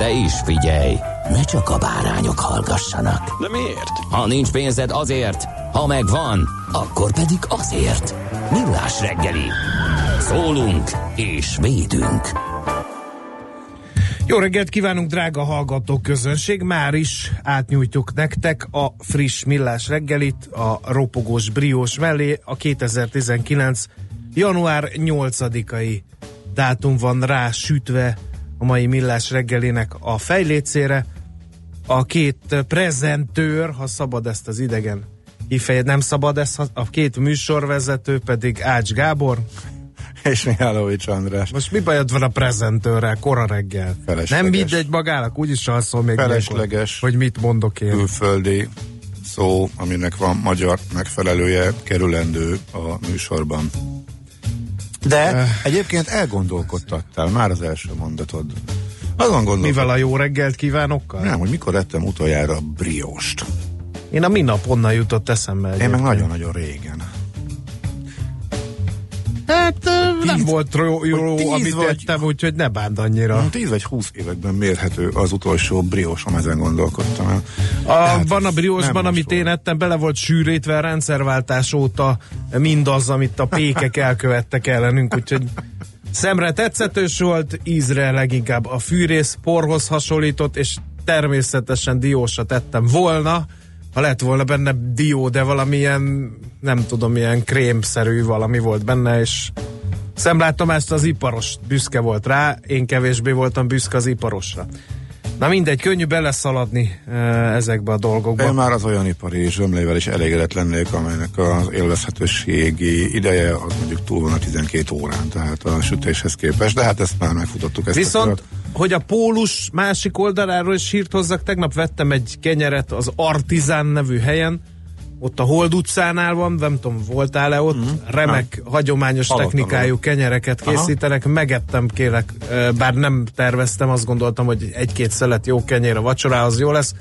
De is figyelj, ne csak a bárányok hallgassanak. De miért? Ha nincs pénzed azért, ha megvan, akkor pedig azért. Millás reggeli. Szólunk és védünk. Jó reggelt kívánunk, drága hallgató közönség! Már is átnyújtjuk nektek a friss millás reggelit, a ropogós briós mellé. A 2019. január 8-ai dátum van rá sütve a mai millás reggelinek a fejlécére. A két prezentőr, ha szabad ezt az idegen kifejezést, nem szabad ezt, a két műsorvezető pedig Ács Gábor, és Mihálovics András. most mi bajod van a prezentőrrel, kora reggel? Felesleges. Nem mindegy magának, úgyis alszol még Felesleges. ilyenkor, hogy mit mondok én. Külföldi szó, aminek van magyar megfelelője, kerülendő a műsorban. De egyébként elgondolkodtattál már az első mondatod. Azon gondolkodtam. Mivel a jó reggelt kívánokkal? Nem, hogy mikor ettem utoljára briost. Én a minap onnan jutott eszembe. Én meg egyébként. nagyon-nagyon régen. Hát nem Tíz- volt jó, jó amit vagy- ettem, úgyhogy ne bánd annyira. 10 vagy 20 években mérhető az utolsó briosom, ezen gondolkodtam el. A, Hát, van a briósban, amit én ettem, bele volt sűrítve a rendszerváltás óta mindaz, amit a pékek elkövettek ellenünk, úgyhogy szemre tetszetős volt, ízre leginkább a fűrész porhoz hasonlított, és természetesen diósat ettem volna, ha lett volna benne dió, de valamilyen, nem tudom, ilyen krémszerű valami volt benne, és Szemlát Tamást az iparos büszke volt rá, én kevésbé voltam büszke az iparosra. Na mindegy, könnyű beleszaladni ezekbe a dolgokba. Én már az olyan ipari zsömlével is elégedett lennék, amelynek az élvezhetőségi ideje az mondjuk túl van a 12 órán, tehát a sütéshez képest, de hát ezt már megfutottuk. Ezt a Viszont, kört. hogy a pólus másik oldaláról is hírt hozzak, tegnap vettem egy kenyeret az Artizán nevű helyen, ott a Hold utcánál van, nem tudom, voltál-e ott? Mm, Remek, hagyományos Hallottam technikájú kenyereket készítenek, megettem kérlek, eh, bár nem terveztem, azt gondoltam, hogy egy-két szelet jó kenyér a vacsorához jó lesz,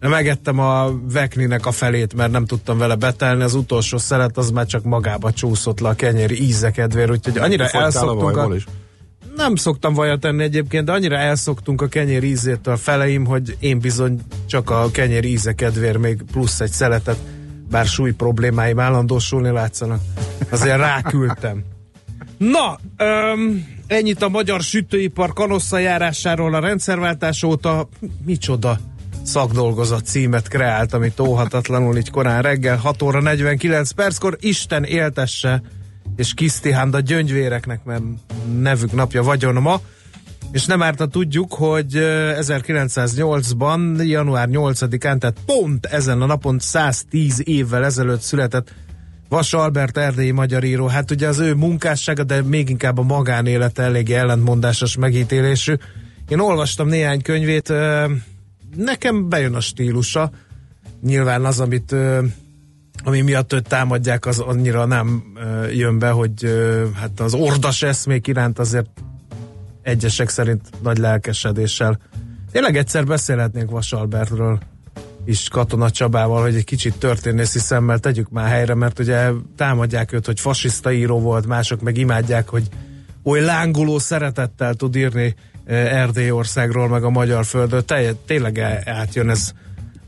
de megettem a vekninek a felét, mert nem tudtam vele betelni, az utolsó szelet az már csak magába csúszott le a kenyér íze kedvéért, úgyhogy annyira elszoktunk a, is? nem szoktam vajat tenni egyébként, de annyira elszoktunk a kenyér ízétől a feleim, hogy én bizony csak a kenyér íze kedvér még plusz egy szeletet, bár súly problémáim állandósulni látszanak, azért ráküldtem. Na, öm, ennyit a magyar sütőipar kanosszajárásáról a rendszerváltás óta. Micsoda szakdolgozat címet kreált, amit óhatatlanul így korán reggel 6 óra 49 perckor. Isten éltesse és Kisztihánda gyöngyvéreknek, mert nevük napja vagyon ma. És nem árt, tudjuk, hogy ö, 1908-ban, január 8-án, tehát pont ezen a napon 110 évvel ezelőtt született Vas Albert erdélyi magyar író. Hát ugye az ő munkássága, de még inkább a magánélete eléggé ellentmondásos megítélésű. Én olvastam néhány könyvét, nekem bejön a stílusa. Nyilván az, amit ami miatt őt támadják, az annyira nem jön be, hogy hát az ordas eszmék iránt azért egyesek szerint nagy lelkesedéssel. Tényleg egyszer beszélhetnénk Vas Albertről is Katona Csabával, hogy egy kicsit történészi szemmel tegyük már helyre, mert ugye támadják őt, hogy fasiszta író volt, mások meg imádják, hogy oly lángoló szeretettel tud írni eh, Erdélyországról, meg a magyar földről. Te, tényleg átjön ez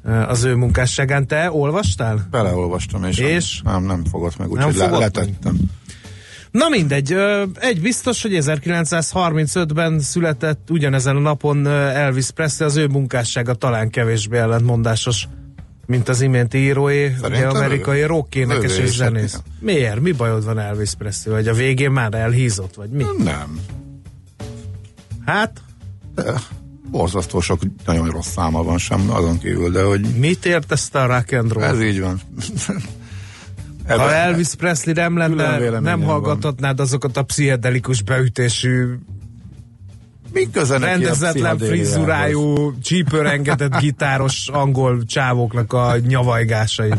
eh, az ő munkásságán. Te olvastál? Beleolvastam, és, És? Nem, nem fogott meg, úgyhogy le, fogott meg? Na mindegy, egy biztos, hogy 1935-ben született ugyanezen a napon Elvis Presley, az ő munkássága talán kevésbé ellentmondásos, mint az iménti íróé, ugye amerikai ő- rock énekes ő és zenész. hát Miért? Mi bajod van Elvis Presley? Vagy a végén már elhízott, vagy mi? Nem. Hát, De borzasztó sok nagyon rossz száma van sem azon kívül, de hogy mit értesz te a rock and roll? ez így van. Ha Elvis Presley nem lenne, nem van. hallgathatnád azokat a pszichedelikus beütésű, Mi köze rendezetlen frizurájú, csípőrengedett gitáros angol csávóknak a nyavajgásai.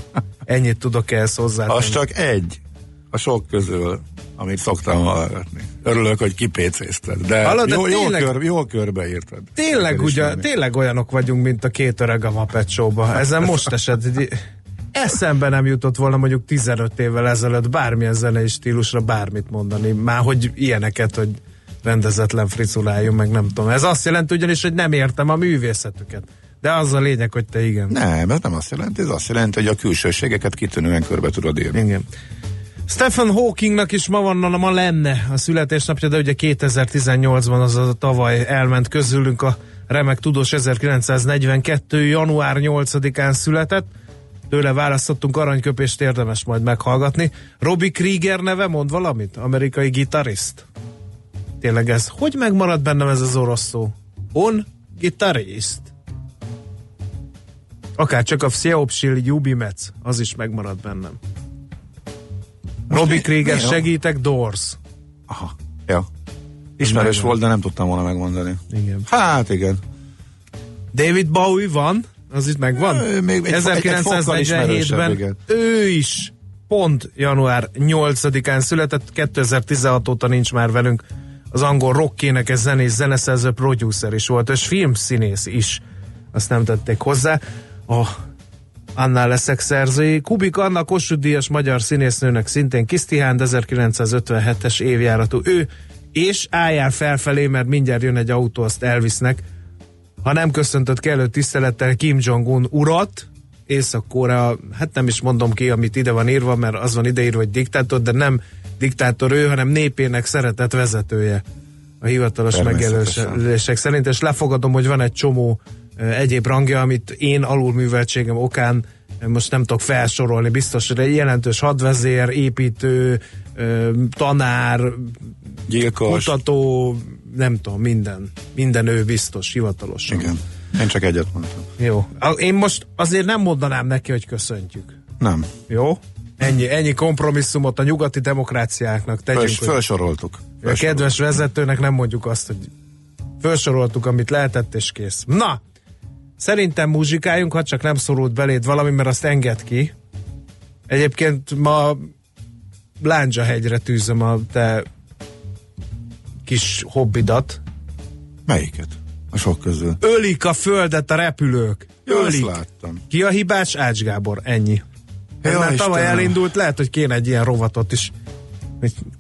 Ennyit tudok ehhez hozzátenni. Az csak egy a sok közül, amit szoktam hallgatni. Örülök, hogy kipécézted, de, Hallod, de jó, tényleg- kör, jól körbeírtad. Tényleg, ismerni. tényleg olyanok vagyunk, mint a két öreg a Muppet Show-ba. Ezen most esett. Eszembe nem jutott volna mondjuk 15 évvel ezelőtt bármilyen zenei stílusra bármit mondani. Már hogy ilyeneket, hogy rendezetlen friculájú, meg nem tudom. Ez azt jelenti ugyanis, hogy nem értem a művészetüket. De az a lényeg, hogy te igen. Nem, ez nem azt jelenti, ez azt jelenti, hogy a külsőségeket kitűnően körbe tudod írni. Igen. Stephen Hawkingnak is ma van, ma lenne a születésnapja, de ugye 2018-ban, az a tavaly elment közülünk a remek tudós 1942. január 8-án született. Tőle választottunk aranyköpést, érdemes majd meghallgatni. Robbie Krieger neve mond valamit? Amerikai gitarist? Tényleg ez. Hogy megmaradt bennem ez az orosz szó? On gitarist. Akár csak a Vseopsil Jubimec, az is megmaradt bennem. Robbie mi- Krieger, segítek, Doors. Aha, ja. Ismerős volt, de nem tudtam volna megmondani. Igen. Hát igen. David Bowie van, az itt megvan. Ő még egy- egy- egy fokkal ismerősebb, 1947-ben igen. ő is pont január 8-án született, 2016 óta nincs már velünk. Az angol rock énekes zenész, zeneszerző, producer is volt, és filmszínész is. Azt nem tették hozzá. A annál leszek szerzői. Kubik Anna Kossuth Díjas magyar színésznőnek szintén Kisztihán, 1957-es évjáratú ő, és álljál felfelé, mert mindjárt jön egy autó, azt elvisznek. Ha nem köszöntött kellő tisztelettel Kim Jong-un urat, Észak-Korea, hát nem is mondom ki, amit ide van írva, mert az van ideírva, hogy diktátor, de nem diktátor ő, hanem népének szeretett vezetője a hivatalos megjelölések szerint, és lefogadom, hogy van egy csomó ö, egyéb rangja, amit én alulműveltségem okán ö, most nem tudok felsorolni, biztos, hogy egy jelentős hadvezér, építő, ö, tanár, Gyilkos. kutató, nem tudom, minden. Minden ő biztos, hivatalosan. Igen. Én csak egyet mondtam. Jó. Én most azért nem mondanám neki, hogy köszöntjük. Nem. Jó? Ennyi, ennyi kompromisszumot a nyugati demokráciáknak tegyünk. Föl, hogy felsoroltuk. a kedves vezetőnek nem mondjuk azt, hogy felsoroltuk, amit lehetett, és kész. Na! Szerintem muzsikáljunk, ha csak nem szorult beléd valami, mert azt enged ki. Egyébként ma Lándzsahegyre tűzöm a te kis hobbidat. Melyiket? A sok közül. Ölik a földet a repülők. Jó, ezt Ölik. láttam. Ki a hibás? Ács Gábor. Ennyi. Ja, már tavaly elindult, lehet, hogy kéne egy ilyen rovatot is.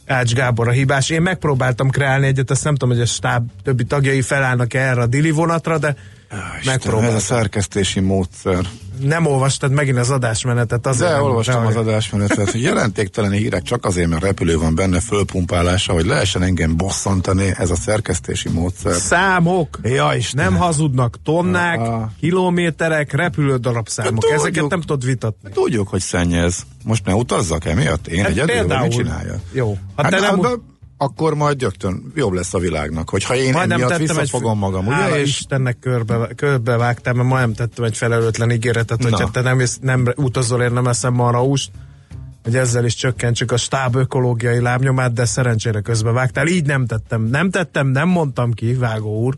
Ács Gábor a hibás. Én megpróbáltam kreálni egyet, azt nem tudom, hogy a stáb többi tagjai felállnak erre a dili vonatra, de Istenem, ez a megpróbáltam. szerkesztési módszer. Nem olvastad megint az adásmenetet. Azért De nem olvastam az reagál- adásmenetet, jelentéktelen hírek csak azért, mert repülő van benne fölpumpálása, hogy lehessen engem bosszantani, ez a szerkesztési módszer. Számok! Ja, Istenem. Nem hazudnak. Tonnák, kilométerek, repülődarabszámok. Hát Ezeket nem tudod vitatni. Tudjuk, hogy szennyez. Most ne utazzak emiatt? Én Hát egyedül, például. mit csinálja? Jó. Ha Hát, te nem- hát, akkor majd rögtön jobb lesz a világnak, hogyha én Majdnem emiatt tettem egy visszafogom magam, ugye? És Istennek körbe, körbe vágtam, mert majdnem tettem egy felelőtlen ígéretet, Na. hogyha te nem, nem utazol, én nem eszem marha húst, hogy ezzel is csökkentsük a stáb ökológiai lábnyomát, de szerencsére közbe vágtál. Így nem tettem. Nem tettem, nem mondtam ki, vágó úr.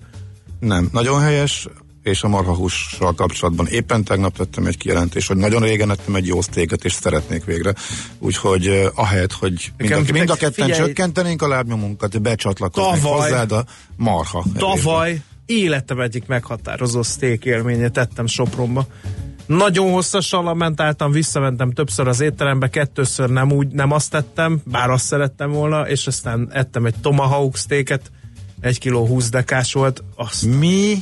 nem, nagyon helyes, és a marhahússal kapcsolatban éppen tegnap tettem egy kijelentést, hogy nagyon régen ettem egy jó sztéket, és szeretnék végre. Úgyhogy uh, ahelyett, hogy mind a, mind a ketten figyelj- csökkentenénk a lábnyomunkat, becsatlakoznék Tavaly- hozzád a marha. Tavaly életem egyik meghatározó steak élménye tettem Sopronba. Nagyon hosszasan lamentáltam, visszamentem többször az étterembe, kettőször nem úgy, nem azt tettem, bár azt szerettem volna, és aztán ettem egy tomahawk steaket, egy kiló 20 dekás volt, azt, Mi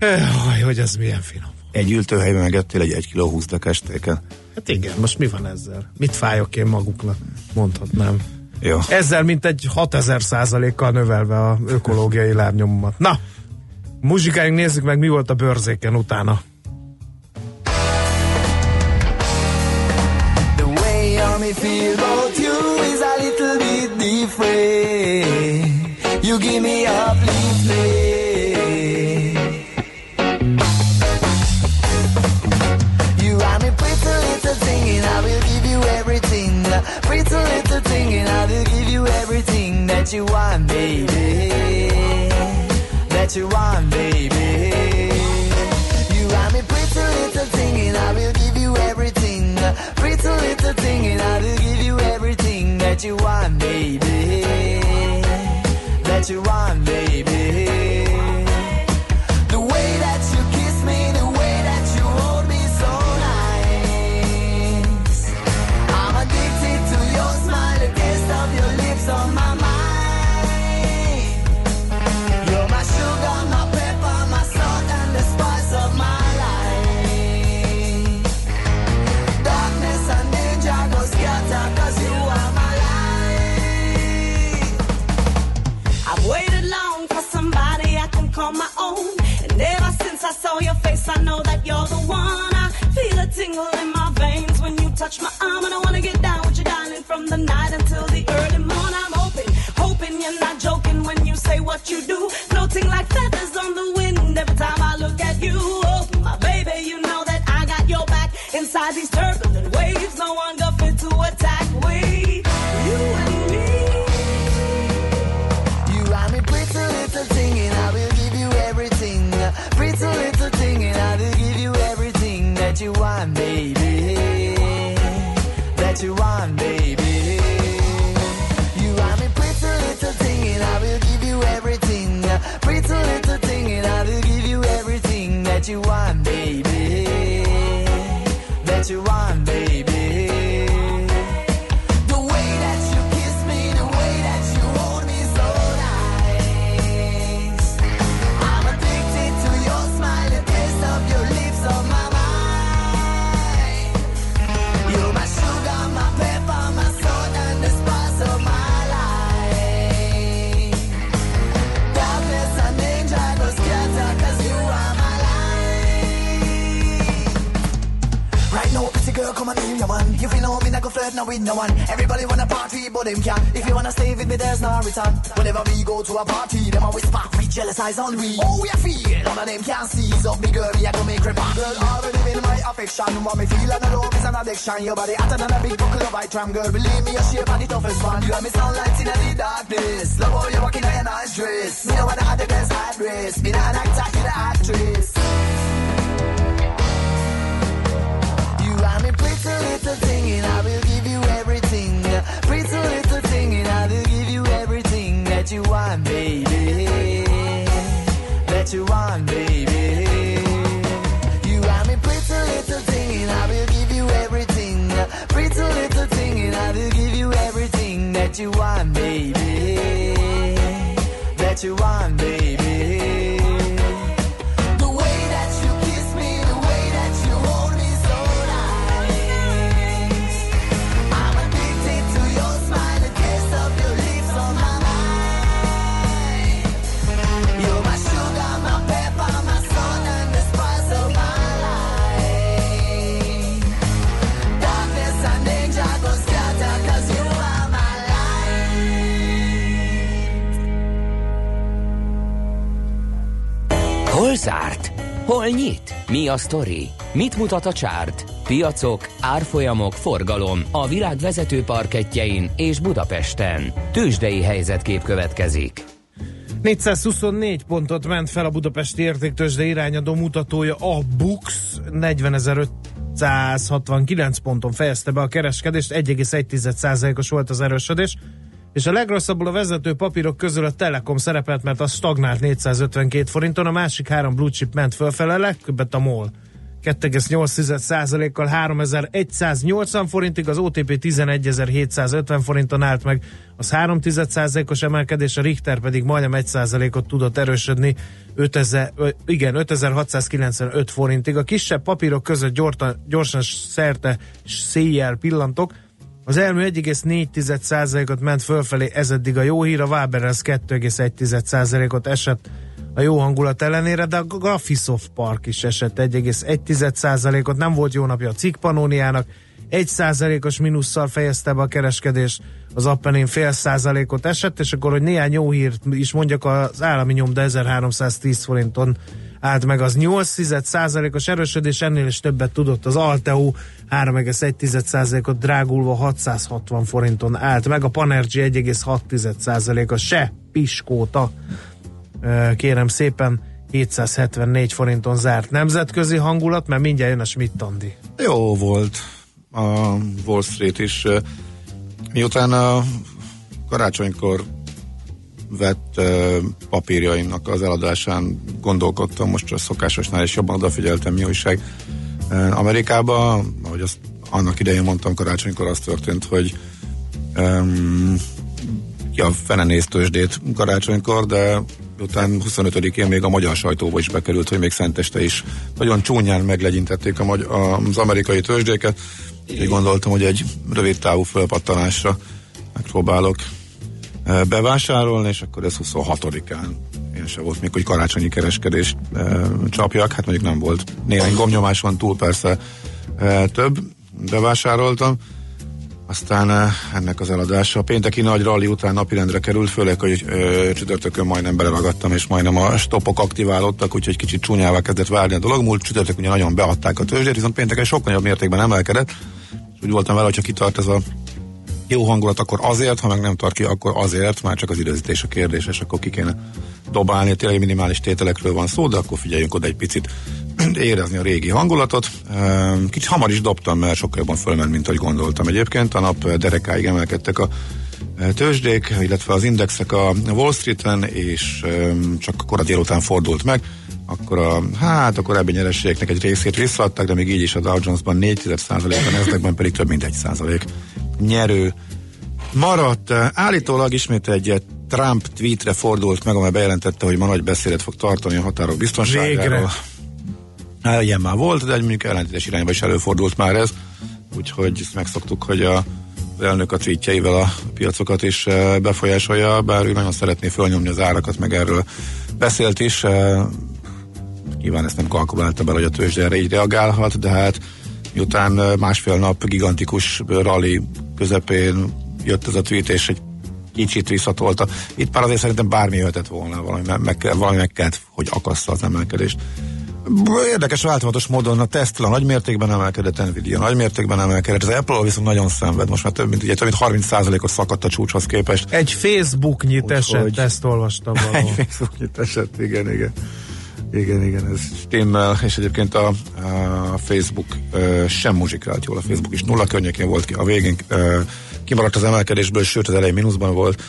Jaj, hogy ez milyen finom. egy ültőhelyben megettél egy 1 kiló 20 dekes sztéket? Hát igen, most mi van ezzel? Mit fájok én maguknak? Mondhatnám. Jó. Ezzel mint egy 6000 százalékkal növelve a ökológiai lábnyomomat. Na, muzsikáljunk, nézzük meg, mi volt a bőrzéken utána. You want, me pretty little thing and I will give you everything Pritz little thing and I will give you everything that you want, baby. That you want, baby. Flirt now with no one. Everybody wanna party, but them can. If you wanna stay with me, there's no return. Whenever we go to a party, them always spark with jealous eyes on me. Oh, we feel, none of them can seize up me, girl. Me, I go make repair. Girl, already in my affection. What me feel and love is an addiction. Your body hotter than a big buckle of tram, girl. Believe me, your shape are the toughest one. You are me sunlight in the darkness. Love how you walking in your nice dress. Me know have the girls address. Me not an actor, you the actress. Pretty little thing and I will give you everything. Pretty little thing and I will give you everything that you want, baby. That you want, baby. You me pretty little thing and I will give you everything. Pretty little thing and I will give you everything that you want, baby. That you want, baby. Zárt? Hol nyit? Mi a sztori? Mit mutat a csárt? Piacok, árfolyamok, forgalom a világ vezető parketjein és Budapesten. Tősdei helyzetkép következik. 424 pontot ment fel a Budapesti értéktősde irányadó mutatója, a BUX 40.569 ponton fejezte be a kereskedést, 1,1%-os volt az erősödés, és a legrosszabbul a vezető papírok közül a Telekom szerepelt, mert az stagnált 452 forinton, a másik három blue chip ment fölfele, legtöbbet a MOL 2,8%-kal 3180 forintig, az OTP 11.750 forinton állt meg, az 3,1%-os emelkedés, a Richter pedig majdnem 1%-ot tudott erősödni, 5000, ö, igen, 5695 forintig. A kisebb papírok között gyorsan, gyorsan szerte széjjel pillantok, Az elmű 1,4%-ot ment fölfelé, ez eddig a jó hír, a Waberers 2,1%-ot esett a jó hangulat ellenére, de a Graphisoft Park is esett 1,1%-ot, nem volt jó napja a cikk Panóniának, 1%-os mínusszal fejezte be a kereskedés, az Appenin fél százalékot esett, és akkor, hogy néhány jó hírt is mondjak, az állami nyomda 1310 forinton állt meg. Az 8% os erősödés, ennél is többet tudott az Alteo 3,1%-ot drágulva 660 forinton állt meg, a Panergy 1,6%-a se piskóta kérem szépen 774 forinton zárt nemzetközi hangulat, mert mindjárt jön a Schmidt Andi. Jó volt a Wall Street is. Miután a karácsonykor vett papírjaimnak az eladásán gondolkodtam, most a szokásosnál is jobban odafigyeltem, mi újság. Amerikában, ahogy azt annak idején mondtam, karácsonykor az történt, hogy um, ja, fene néz karácsonykor, de után 25-én még a magyar sajtóba is bekerült, hogy még szenteste is nagyon csúnyán meglegyintették a magy- az amerikai tőzsdéket. Így gondoltam, hogy egy rövid távú fölpattanásra megpróbálok bevásárolni, és akkor ez 26-án én se volt még, hogy karácsonyi kereskedést e, csapjak, hát mondjuk nem volt. Néhány gomnyomás van túl persze e, több, bevásároltam aztán ennek az eladása. A pénteki nagy rally után napirendre került, főleg, hogy ö, csütörtökön majdnem beleragadtam, és majdnem a stopok aktiválódtak, úgyhogy kicsit csúnyává kezdett várni a dolog. Múlt csütörtök ugye nagyon beadták a tőzsdét, viszont pénteken sokkal nagyobb mértékben emelkedett. Úgy voltam vele, hogyha kitart ez a jó hangulat, akkor azért, ha meg nem tart ki, akkor azért, már csak az időzítés a kérdés, és akkor ki kéne dobálni. Tényleg minimális tételekről van szó, de akkor figyeljünk oda egy picit érezni a régi hangulatot. Ehm, kicsit hamar is dobtam, mert sokkal jobban fölment, mint ahogy gondoltam egyébként. A nap derekáig emelkedtek a e, tőzsdék, illetve az indexek a Wall Street-en, és ehm, csak kora délután fordult meg, akkor a, hát akkor ebben nyerességeknek egy részét visszaadták, de még így is a Dow Jones-ban 4 a Nasdaqben pedig több mint 1 százalék nyerő maradt. Állítólag ismét egy Trump tweetre fordult meg, amely bejelentette, hogy ma nagy beszédet fog tartani a határok biztonságáról. Végre. Hát, ilyen már volt, de mondjuk ellentétes irányba is előfordult már ez, úgyhogy ezt megszoktuk, hogy a az elnök a tweetjeivel a piacokat is eh, befolyásolja, bár ő nagyon szeretné fölnyomni az árakat, meg erről beszélt is. Eh, nyilván ezt nem kalkulálta bele, hogy a tőzsde erre így reagálhat, de hát miután eh, másfél nap gigantikus rally közepén jött ez a tweet, és egy kicsit visszatolta. Itt már azért szerintem bármi jöhetett volna, valami meg, valami meg kellett, hogy akassza az emelkedést. Érdekes változatos módon a Tesla nagy mértékben emelkedett, Nvidia nagy mértékben emelkedett, az Apple viszont nagyon szenved, most már több mint, ugye, több mint 30%-os szakadt a csúcshoz képest. Egy Facebook nyit eset, hogy... ezt olvastam valahol. Egy Facebook nyit eset, igen, igen. Igen, igen, ez stimmel, és egyébként a, a Facebook uh, sem muzsikált jól, a Facebook is nulla környékén volt ki, a végén uh, kimaradt az emelkedésből, sőt az elején mínuszban volt,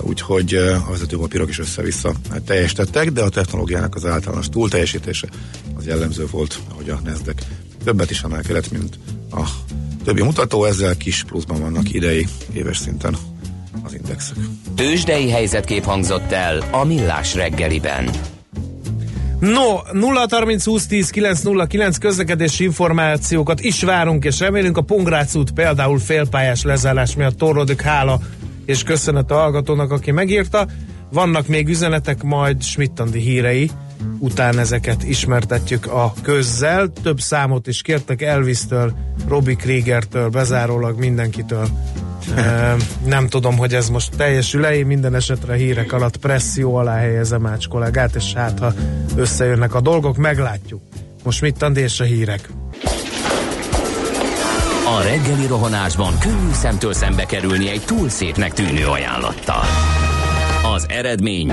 úgyhogy a vezetőpapírok is össze-vissza teljesítettek, de a technológiának az általános túlteljesítése az jellemző volt, ahogy a Nasdaq többet is emelkedett, mint a többi mutató, ezzel kis pluszban vannak idei éves szinten az indexek. Tőzsdei helyzetkép hangzott el a Millás reggeliben. No, 0 30 20 10 909 közlekedési információkat is várunk, és remélünk a Pongrác út például félpályás lezárás miatt torlódik, hála és köszönet a hallgatónak, aki megírta. Vannak még üzenetek, majd Schmidt-Andi hírei, után ezeket ismertetjük a közzel. Több számot is kértek Elvis-től, Robbie Krieger-től, bezárólag mindenkitől. nem tudom, hogy ez most teljesül-e, én minden esetre hírek alatt presszió alá helyezem Ács kollégát, és hát ha összejönnek a dolgok, meglátjuk. Most mit és a hírek. A reggeli rohanásban könnyű szemtől szembe kerülni egy túl szépnek tűnő ajánlattal. Az eredmény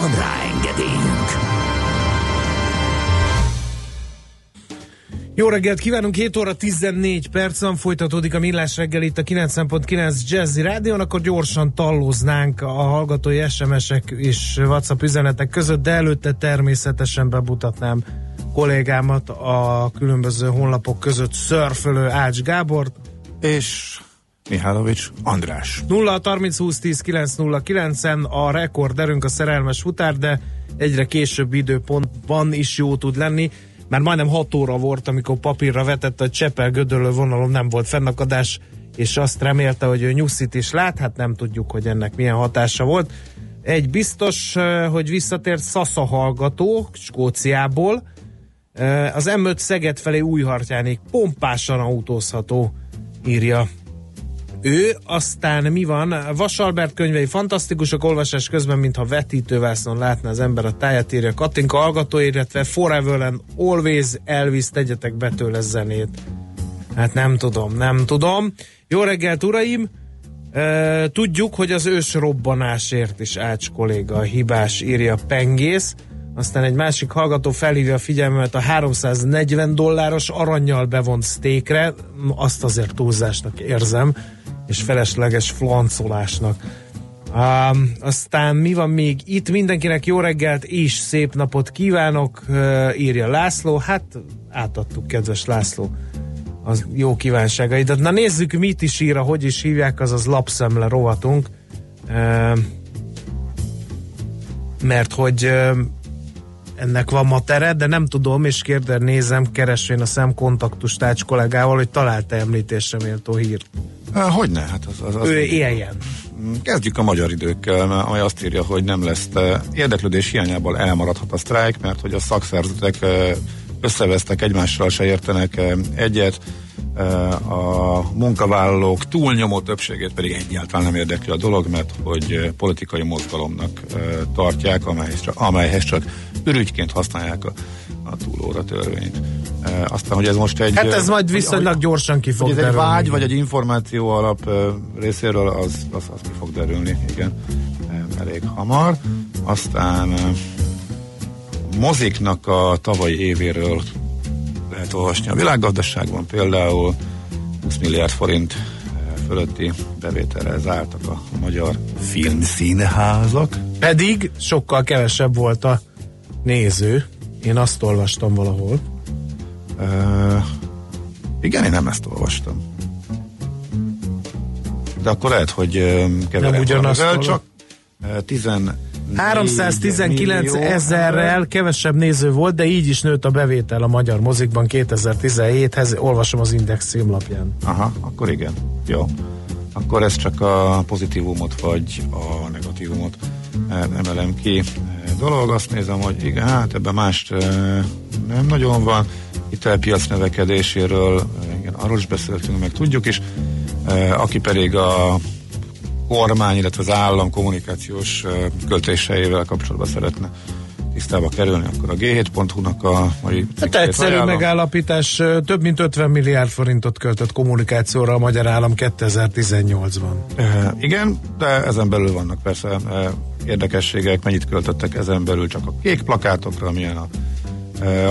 Van rá engedélyünk! Jó reggelt kívánunk, 7 óra 14 percen folytatódik a millás reggel itt a 9.9 Jazzy Rádion, akkor gyorsan talloznánk a hallgatói SMS-ek és WhatsApp üzenetek között, de előtte természetesen bemutatnám kollégámat a különböző honlapok között szörfölő Ács Gábort. És Mihálovics András. 0 30 20 10 9 0 9 a rekorderünk a szerelmes futár, de egyre később időpontban is jó tud lenni. Már majdnem 6 óra volt, amikor papírra vetette, hogy Csepel gödölő vonalon nem volt fennakadás, és azt remélte, hogy ő nyuszit is lát, hát nem tudjuk, hogy ennek milyen hatása volt. Egy biztos, eh, hogy visszatért Szasza hallgató Skóciából, Eh, az M5 Szeged felé Újhartyánig pompásan autózható, írja ő, aztán mi van? Vasalbert könyvei fantasztikusak, olvasás közben, mintha vetítővászon látna az ember a táját, írja Katinka hallgató, illetve Forever and Always Elvis, tegyetek be tőle zenét. Hát nem tudom, nem tudom. Jó reggelt, uraim! E, tudjuk, hogy az ős robbanásért is Ács kolléga a hibás, írja Pengész. Aztán egy másik hallgató felhívja a figyelmemet a 340 dolláros aranyjal bevont steakre, azt azért túlzásnak érzem, és felesleges flancolásnak. Um, aztán mi van még itt? Mindenkinek jó reggelt és szép napot kívánok, uh, írja László. Hát átadtuk, kedves László, az jó kívánságaidat. Na nézzük, mit is ír, hogy is hívják, az az lapszemle rovatunk. Uh, mert hogy uh, ennek van ma tere, de nem tudom, és kérder nézem, keresvén a szemkontaktus tács kollégával, hogy találta említésre méltó hírt. Hogyne, hát az, az, az Ő éljen. Kezdjük a magyar időkkel, amely azt írja, hogy nem lesz érdeklődés hiányából elmaradhat a sztrájk, mert hogy a szakszervezetek összevesztek, egymással se értenek egyet, a munkavállalók túlnyomó többségét pedig egyáltalán nem érdekli a dolog, mert hogy politikai mozgalomnak tartják, amelyhez csak, amelyhez csak ürügyként használják a, a túlóra törvényt. Aztán, hogy ez most egy... Hát ez majd viszonylag hogy, gyorsan ki fog hogy ez egy vágy, vagy egy információ alap részéről, az, az, az ki fog derülni, igen, elég hamar. Aztán moziknak a tavalyi évéről lehet olvasni a világgazdaságban, például 20 milliárd forint fölötti bevételre zártak a magyar filmszínházak. Pedig sokkal kevesebb volt a néző. Én azt olvastam valahol. Uh, igen, én nem ezt olvastam. De akkor lehet, hogy keverem nem ugyanazt csak uh, 319 ezerrel kevesebb néző volt, de így is nőtt a bevétel a magyar mozikban 2017-hez, olvasom az Index címlapján. Aha, akkor igen. Jó. Akkor ez csak a pozitívumot vagy a negatívumot emelem ki dolog. Azt nézem, hogy igen, hát ebben más nem nagyon van. Itt a piac növekedéséről, igen, arról is beszéltünk, meg tudjuk is. Aki pedig a kormány, illetve az állam kommunikációs költéseivel kapcsolatban szeretne tisztába kerülni, akkor a G7.hu-nak a mai Hát egyszerű ajánlom. megállapítás, több mint 50 milliárd forintot költött kommunikációra a magyar állam 2018-ban. E, igen, de ezen belül vannak persze e, érdekességek, mennyit költöttek ezen belül csak a kék plakátokra, milyen a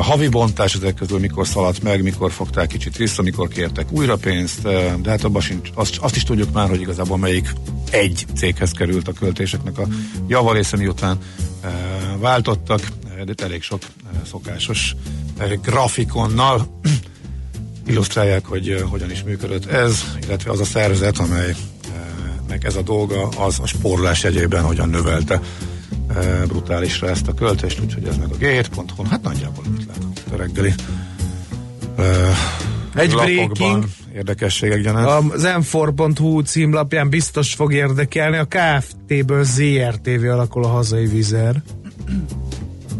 havi bontás ezek közül mikor szaladt meg, mikor fogták kicsit vissza, mikor kértek újra pénzt, de hát abban sincs, azt, azt is tudjuk már, hogy igazából melyik egy céghez került a költéseknek a javarésze, miután e, váltottak, de elég sok szokásos grafikonnal illusztrálják, hogy hogyan is működött ez, illetve az a szervezet, amelynek ez a dolga, az a spórolás jegyében hogyan növelte e, brutálisra ezt a költést, úgyhogy ez meg a g7.hu, hát nagyjából mit látok a reggeli e, egy breaking. Érdekességek gyanánt. Az m címlapján biztos fog érdekelni. A KFT-ből ZRTV alakul a hazai vizer.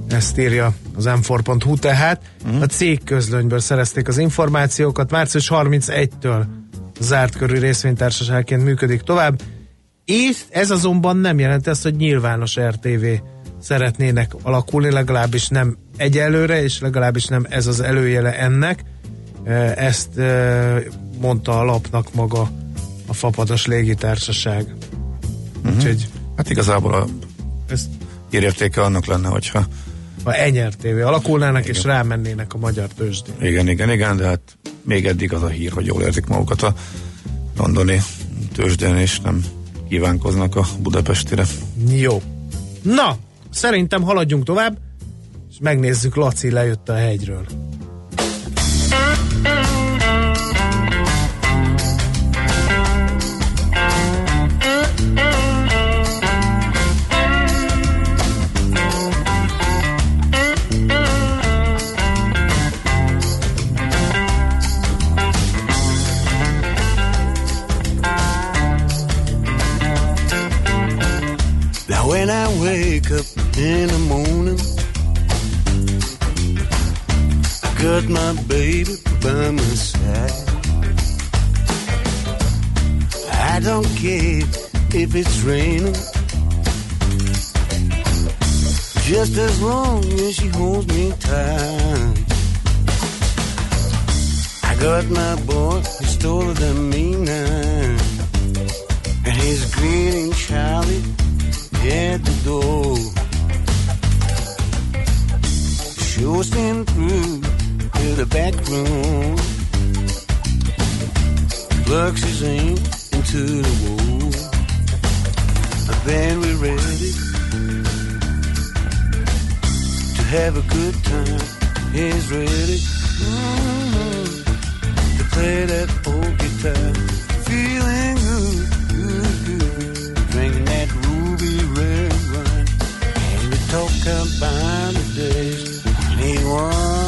Ezt írja az m tehát. Uh-huh. A cég közlönyből szerezték az információkat. Március 31-től zárt körű részvénytársaságként működik tovább. És ez azonban nem jelenti azt, hogy nyilvános RTV szeretnének alakulni, legalábbis nem egyelőre, és legalábbis nem ez az előjele ennek ezt mondta a lapnak maga a Fapados légitársaság. Uh-huh. Úgyhogy, hát igazából a ezt érértéke annak lenne, hogyha ha enyertévé alakulnának, és rámennének a magyar tőzsdén. Igen, igen, igen, de hát még eddig az a hír, hogy jól érzik magukat a londoni tőzsdén, és nem kívánkoznak a budapestire. Jó. Na, szerintem haladjunk tovább, és megnézzük, Laci lejött a hegyről. When I wake up in the morning, I got my baby by my side. I don't care if it's raining, just as long as she holds me tight. I got my boy, he's taller than me now, and he's greeting Charlie door. Shows him through to the back room. Plugs his aim into the wall. And then we're ready to have a good time. He's ready mm, to play that old guitar. Feeling count behind the days. Anyone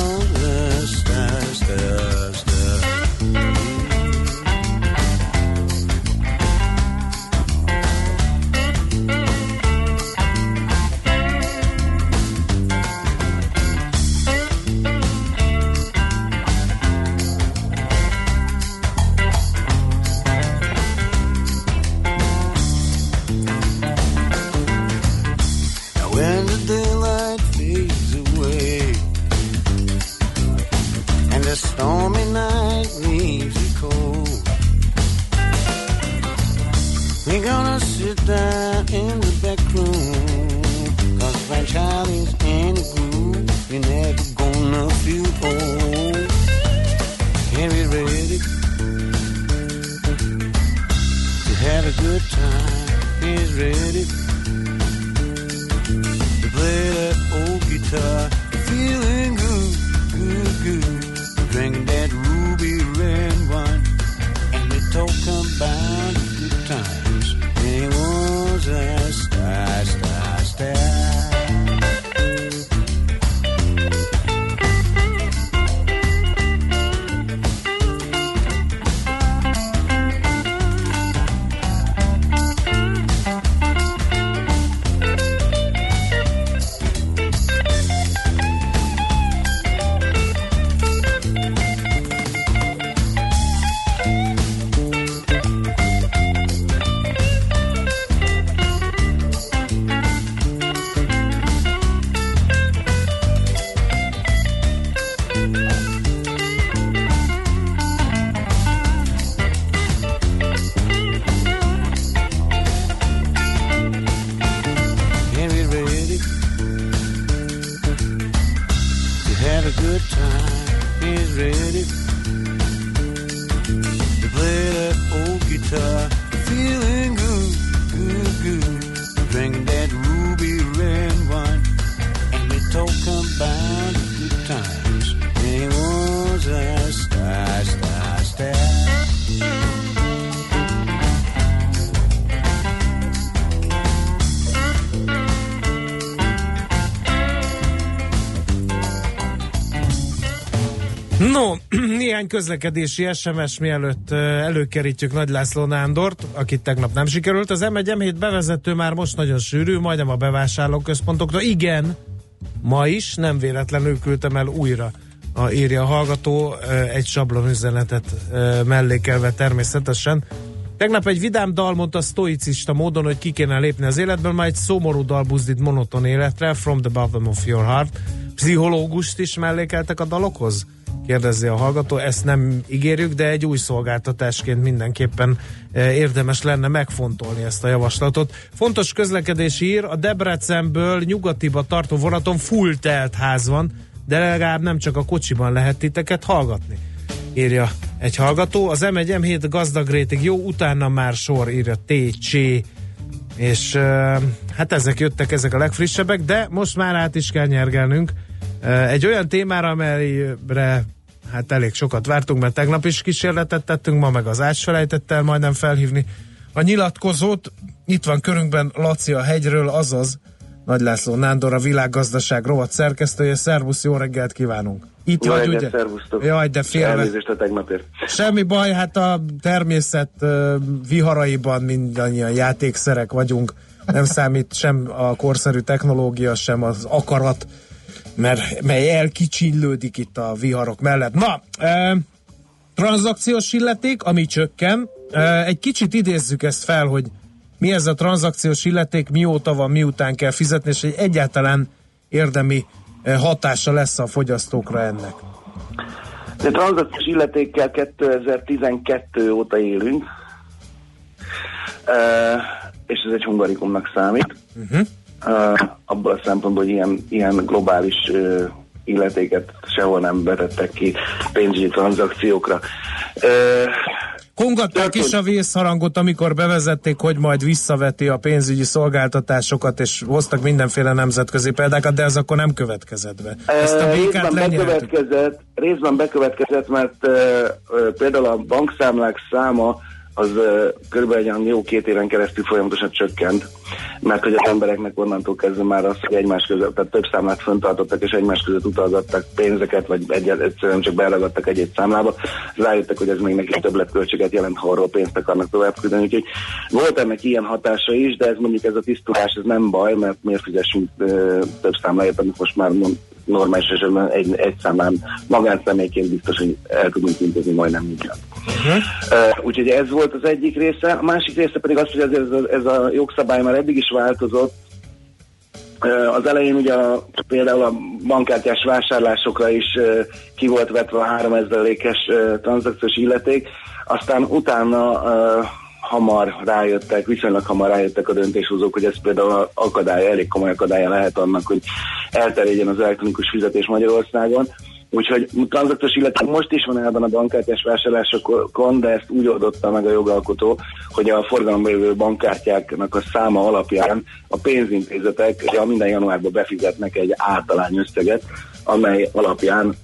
néhány közlekedési SMS mielőtt előkerítjük Nagy László Nándort, akit tegnap nem sikerült. Az M1 M7 bevezető már most nagyon sűrű, majdnem a bevásárlóközpontokra. Igen, ma is, nem véletlenül küldtem el újra, a, írja a hallgató, egy sablon üzenetet mellékelve természetesen. Tegnap egy vidám dal mondta sztoicista módon, hogy ki kéne lépni az életből, majd egy szomorú dal buzdít monoton életre, From the Bottom of Your Heart. Pszichológust is mellékeltek a dalokhoz? Kérdezi a hallgató. Ezt nem ígérjük, de egy új szolgáltatásként mindenképpen eh, érdemes lenne megfontolni ezt a javaslatot. Fontos közlekedési ír, a Debrecenből nyugatiba tartó vonaton full telt ház van, de legalább nem csak a kocsiban lehet titeket hallgatni írja egy hallgató. Az M1 M7 gazdag rétig jó, utána már sor írja TC és uh, hát ezek jöttek, ezek a legfrissebbek, de most már át is kell nyergelnünk egy olyan témára, amelyre hát elég sokat vártunk, mert tegnap is kísérletet tettünk, ma meg az átselejtett el majdnem felhívni a nyilatkozót. Itt van körünkben Laci a hegyről, azaz Nagy László Nándor, a világgazdaság rovat szerkesztője. Szervusz, jó reggelt kívánunk! Itt jó vagy, ugye? Szervusztok. Jaj, de félve. Elnézést a tegnapért. Semmi baj, hát a természet viharaiban mindannyian játékszerek vagyunk. Nem számít sem a korszerű technológia, sem az akarat, mert mely elkicsinlődik itt a viharok mellett. Na, uh, tranzakciós illeték, ami csökken. Uh, egy kicsit idézzük ezt fel, hogy mi ez a tranzakciós illeték, mióta van, miután kell fizetni, és hogy egyáltalán érdemi hatása lesz a fogyasztókra ennek? De tranzakciós illetékkel 2012 óta élünk, és ez egy hungarikumnak számít. Uh-huh. Abban a szempontból, hogy ilyen, ilyen globális illetéket sehol nem vetettek ki pénzügyi tranzakciókra. Kongatták is a vészharangot, amikor bevezették, hogy majd visszaveti a pénzügyi szolgáltatásokat, és hoztak mindenféle nemzetközi példákat, de ez akkor nem következett be. Ezt a részben bekövetkezett, részben bekövetkezett, mert uh, uh, például a bankszámlák száma az körülbelül egy jó két éven keresztül folyamatosan csökkent, mert hogy az embereknek onnantól kezdve már az, hogy egymás között, tehát több számlát föntartottak, és egymás között utalgattak pénzeket, vagy egy, egyszerűen csak beragadtak egy-egy számlába, rájöttek, hogy ez még neki többletköltséget jelent, ha arról pénzt akarnak tovább küldeni. Úgyhogy volt ennek ilyen hatása is, de ez mondjuk ez a tisztulás, ez nem baj, mert miért fizessünk uh, több számláért, amit most már normális esetben egy, egy számlán magánszemélyként biztos, hogy el tudunk intézni majdnem mindjárt. Uh-huh. Uh, úgyhogy ez volt az egyik része. A másik része pedig az, hogy ez, ez, a, ez a jogszabály már eddig is változott. Az elején ugye a, például a bankkártyás vásárlásokra is uh, ki volt vetve a 3000-ékes uh, tranzakciós illeték, aztán utána uh, hamar rájöttek, viszonylag hamar rájöttek a döntéshozók, hogy ez például akadálya, elég komoly akadálya lehet annak, hogy elterjedjen az elektronikus fizetés Magyarországon. Úgyhogy tranzakciós illetve most is van ebben a bankkártyás vásárlásokon, de ezt úgy oldotta meg a jogalkotó, hogy a forgalomba jövő bankkártyáknak a száma alapján a pénzintézetek ja, minden januárban befizetnek egy általány összeget, amely alapján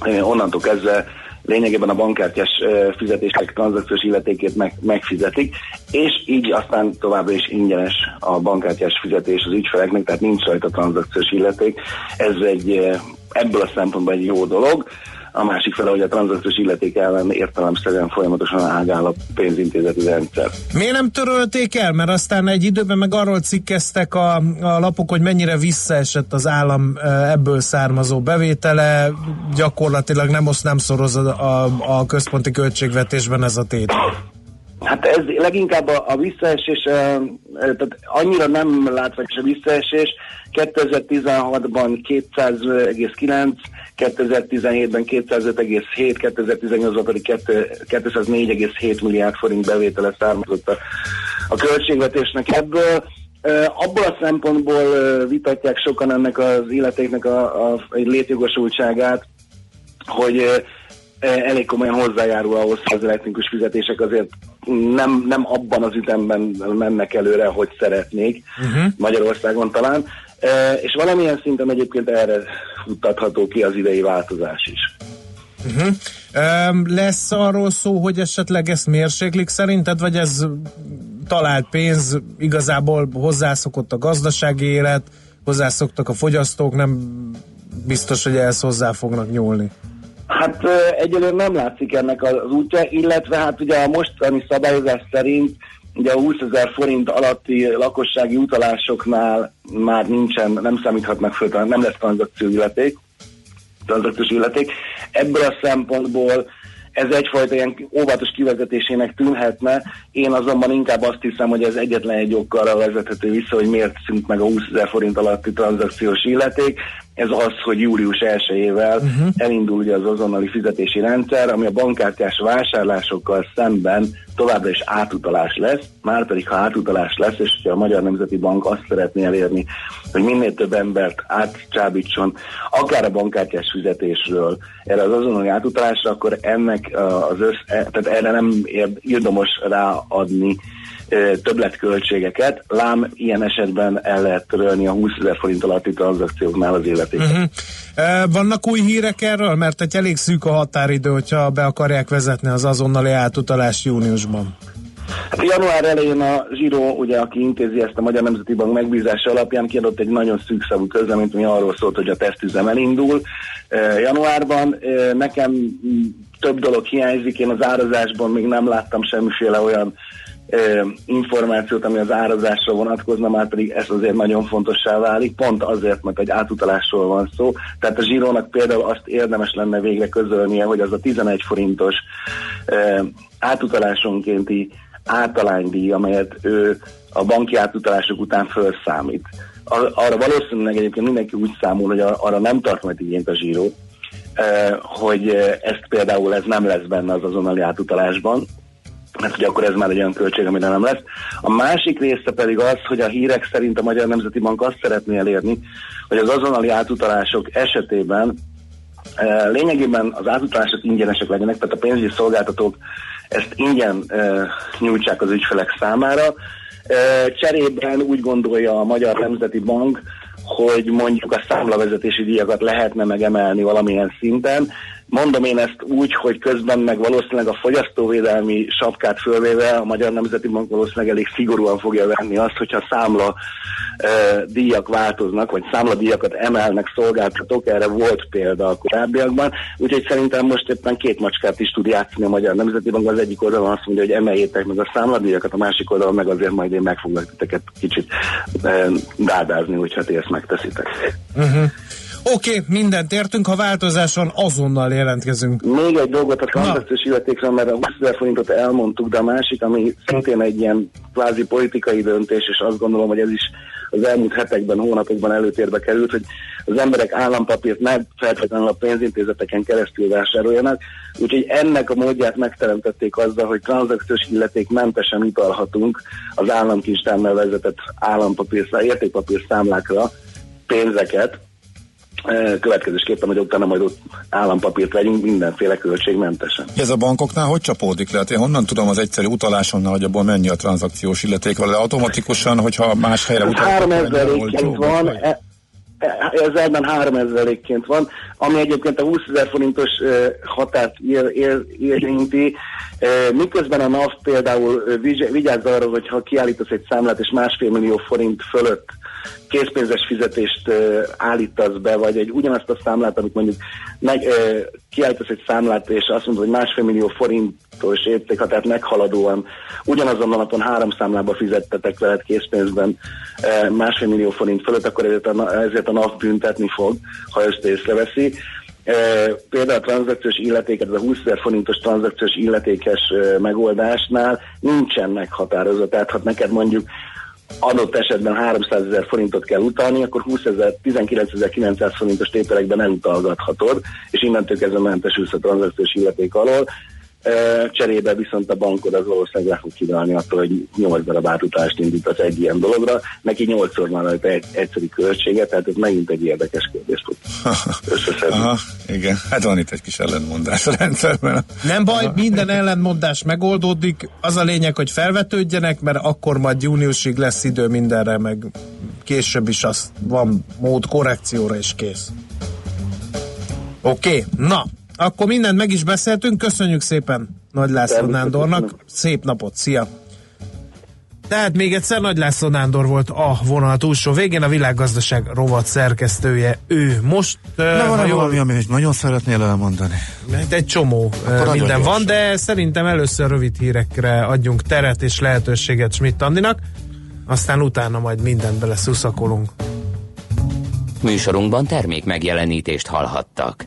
eh, onnantól kezdve lényegében a bankkártyás fizetések tranzakciós illetékét meg, megfizetik, és így aztán továbbra is ingyenes a bankkártyás fizetés az ügyfeleknek, tehát nincs rajta tranzakciós illeték. Ez egy ebből a szempontból egy jó dolog. A másik fele, hogy a tranzakciós illeték ellen értelemszerűen folyamatosan ágál a pénzintézeti rendszer. Miért nem törölték el? Mert aztán egy időben meg arról cikkeztek a, a lapok, hogy mennyire visszaesett az állam ebből származó bevétele, gyakorlatilag nem oszt nem szoroz a, a, a központi költségvetésben ez a tét. Hát ez leginkább a, a visszaesés, tehát annyira nem látványos a visszaesés, 2016-ban 200,9, 2017-ben 205,7, 2018-ban pedig 204,7 milliárd forint bevétele származott a, a költségvetésnek ebből. Abból a szempontból vitatják sokan ennek az illetéknek a, a, létjogosultságát, hogy elég komolyan hozzájárul ahhoz, hogy az elektronikus fizetések azért nem, nem abban az ütemben mennek előre, hogy szeretnék, uh-huh. Magyarországon talán, e, és valamilyen szinten egyébként erre futtatható ki az idei változás is. Uh-huh. Um, lesz arról szó, hogy esetleg ezt mérséklik szerinted, vagy ez talált pénz, igazából hozzászokott a gazdasági élet, hozzászoktak a fogyasztók, nem biztos, hogy ehhez hozzá fognak nyúlni. Hát egyelőre nem látszik ennek az útja, illetve hát ugye a mostani szabályozás szerint ugye a 20 ezer forint alatti lakossági utalásoknál már nincsen, nem számíthatnak föl, nem lesz tranzakció illeték, tranzakciós illeték. Ebből a szempontból ez egyfajta ilyen óvatos kivezetésének tűnhetne, én azonban inkább azt hiszem, hogy ez egyetlen egy okkal vezethető vissza, hogy miért szűnt meg a 20 ezer forint alatti tranzakciós illeték. Ez az, hogy július 1-ével uh-huh. elindul ugye az azonnali fizetési rendszer, ami a bankkártyás vásárlásokkal szemben továbbra is átutalás lesz, már pedig ha átutalás lesz, és ha a Magyar Nemzeti Bank azt szeretné elérni, hogy minél több embert átcsábítson, akár a bankkártyás fizetésről erre az azonnali átutalásra, akkor ennek az össz, e, tehát erre nem érdemes ráadni többletköltségeket, lám ilyen esetben el lehet törölni a 20 ezer forint alatti tranzakcióknál az életéket. Uh-huh. Vannak új hírek erről? Mert egy elég szűk a határidő, hogyha be akarják vezetni az azonnali átutalást júniusban. Hát január elején a Zsiro, ugye, aki intézi ezt a Magyar Nemzeti Bank megbízása alapján, kiadott egy nagyon szűkszavú közleményt, ami arról szólt, hogy a tesztüzem elindul januárban. Nekem több dolog hiányzik, én az árazásban még nem láttam semmiféle olyan információt, ami az árazásra vonatkozna, már pedig ez azért nagyon fontossá válik, pont azért, mert egy átutalásról van szó. Tehát a zsírónak például azt érdemes lenne végre közölnie, hogy az a 11 forintos átutalásonkénti általánydíj, amelyet ő a banki átutalások után felszámít. Arra valószínűleg egyébként mindenki úgy számol, hogy arra nem tart majd igényt a zsíró, hogy ezt például ez nem lesz benne az azonnali átutalásban, mert ugye akkor ez már egy olyan költség, amire nem lesz. A másik része pedig az, hogy a hírek szerint a Magyar Nemzeti Bank azt szeretné elérni, hogy az azonnali átutalások esetében e, lényegében az átutalások ingyenesek legyenek, tehát a pénzügyi szolgáltatók ezt ingyen e, nyújtsák az ügyfelek számára. E, cserében úgy gondolja a Magyar Nemzeti Bank, hogy mondjuk a számlavezetési díjakat lehetne megemelni valamilyen szinten, Mondom én ezt úgy, hogy közben meg valószínűleg a fogyasztóvédelmi sapkát fölvéve a Magyar Nemzeti Bank valószínűleg elég szigorúan fogja venni azt, hogyha számla e, díjak változnak, vagy számladíjakat emelnek szolgáltatók, erre volt példa a korábbiakban, úgyhogy szerintem most éppen két macskát is tud játszani a Magyar Nemzeti Bank, az egyik oldalon azt mondja, hogy emeljétek meg a számladíjakat, a másik oldalon meg azért majd én meg foglak titeket kicsit e, dádázni, hogyha ti ezt megteszitek. Uh-huh. Oké, okay, mindent értünk, ha változáson azonnal jelentkezünk. Még egy dolgot a tranzakciós illetékről, mert a 20 ezer forintot elmondtuk, de a másik, ami szintén egy ilyen kvázi politikai döntés, és azt gondolom, hogy ez is az elmúlt hetekben, hónapokban előtérbe került, hogy az emberek állampapírt ne feltétlenül a pénzintézeteken keresztül vásároljanak, úgyhogy ennek a módját megteremtették azzal, hogy tranzakciós illeték mentesen utalhatunk az államkincstárnál vezetett állampapír, értékpapír számlákra pénzeket, következésképpen, hogy utána majd ott állampapírt vegyünk mindenféle költségmentesen. Ez a bankoknál hogy csapódik le? Hát én honnan tudom az egyszerű utalásonnal, hogy abból mennyi a tranzakciós illeték, vagy automatikusan, hogyha más helyre utalok, 3000 van, e, e, ez ebben 3000-ként van, ami egyébként a 20 ezer forintos határt érinti, miközben a NAV például vigyázz arra, hogy ha kiállítasz egy számlát és másfél millió forint fölött készpénzes fizetést állítasz be, vagy egy ugyanazt a számlát, amit mondjuk meg, kiállítasz egy számlát, és azt mondod, hogy másfél millió forintos értékhatárt meghaladóan ugyanazon a napon három számlába fizettetek veled készpénzben másfél millió forint fölött, akkor ezért a, ezért a NAV büntetni fog, ha ezt észreveszi. Például a tranzakciós illetéket, a 20 ezer forintos tranzakciós illetékes megoldásnál nincsen meghatározva. Tehát ha neked mondjuk adott esetben 300 ezer forintot kell utalni, akkor 20 ezer, 19.900 forintos tételekben elutalgathatod, és innentől kezdve mentesülsz a tranzakciós illeték alól. Cserébe viszont a bankod az valószínűleg le fog kidalni attól, hogy 8 darab átutást indítasz egy ilyen dologra. Neki 8-szor van rajta egy egyszerű költsége, tehát ez megint egy érdekes kérdés tud összeszedni. Aha, igen, hát van itt egy kis ellentmondás a rendszerben. Nem baj, Aha. minden ellentmondás megoldódik. Az a lényeg, hogy felvetődjenek, mert akkor majd júniusig lesz idő mindenre, meg később is az van mód korrekcióra, és kész. Oké, okay. na, akkor mindent meg is beszéltünk, köszönjük szépen Nagy László Nándornak, szép napot, szia! Tehát még egyszer Nagy László Nándor volt a vonal túlsó végén, a világgazdaság rovat szerkesztője. Ő most... Na, van jól... valami, amit nagyon szeretnél elmondani? Egy csomó Akkor minden van, de szerintem először rövid hírekre adjunk teret és lehetőséget Schmidt Andinak, aztán utána majd mindent bele szuszakolunk. Műsorunkban termék megjelenítést hallhattak.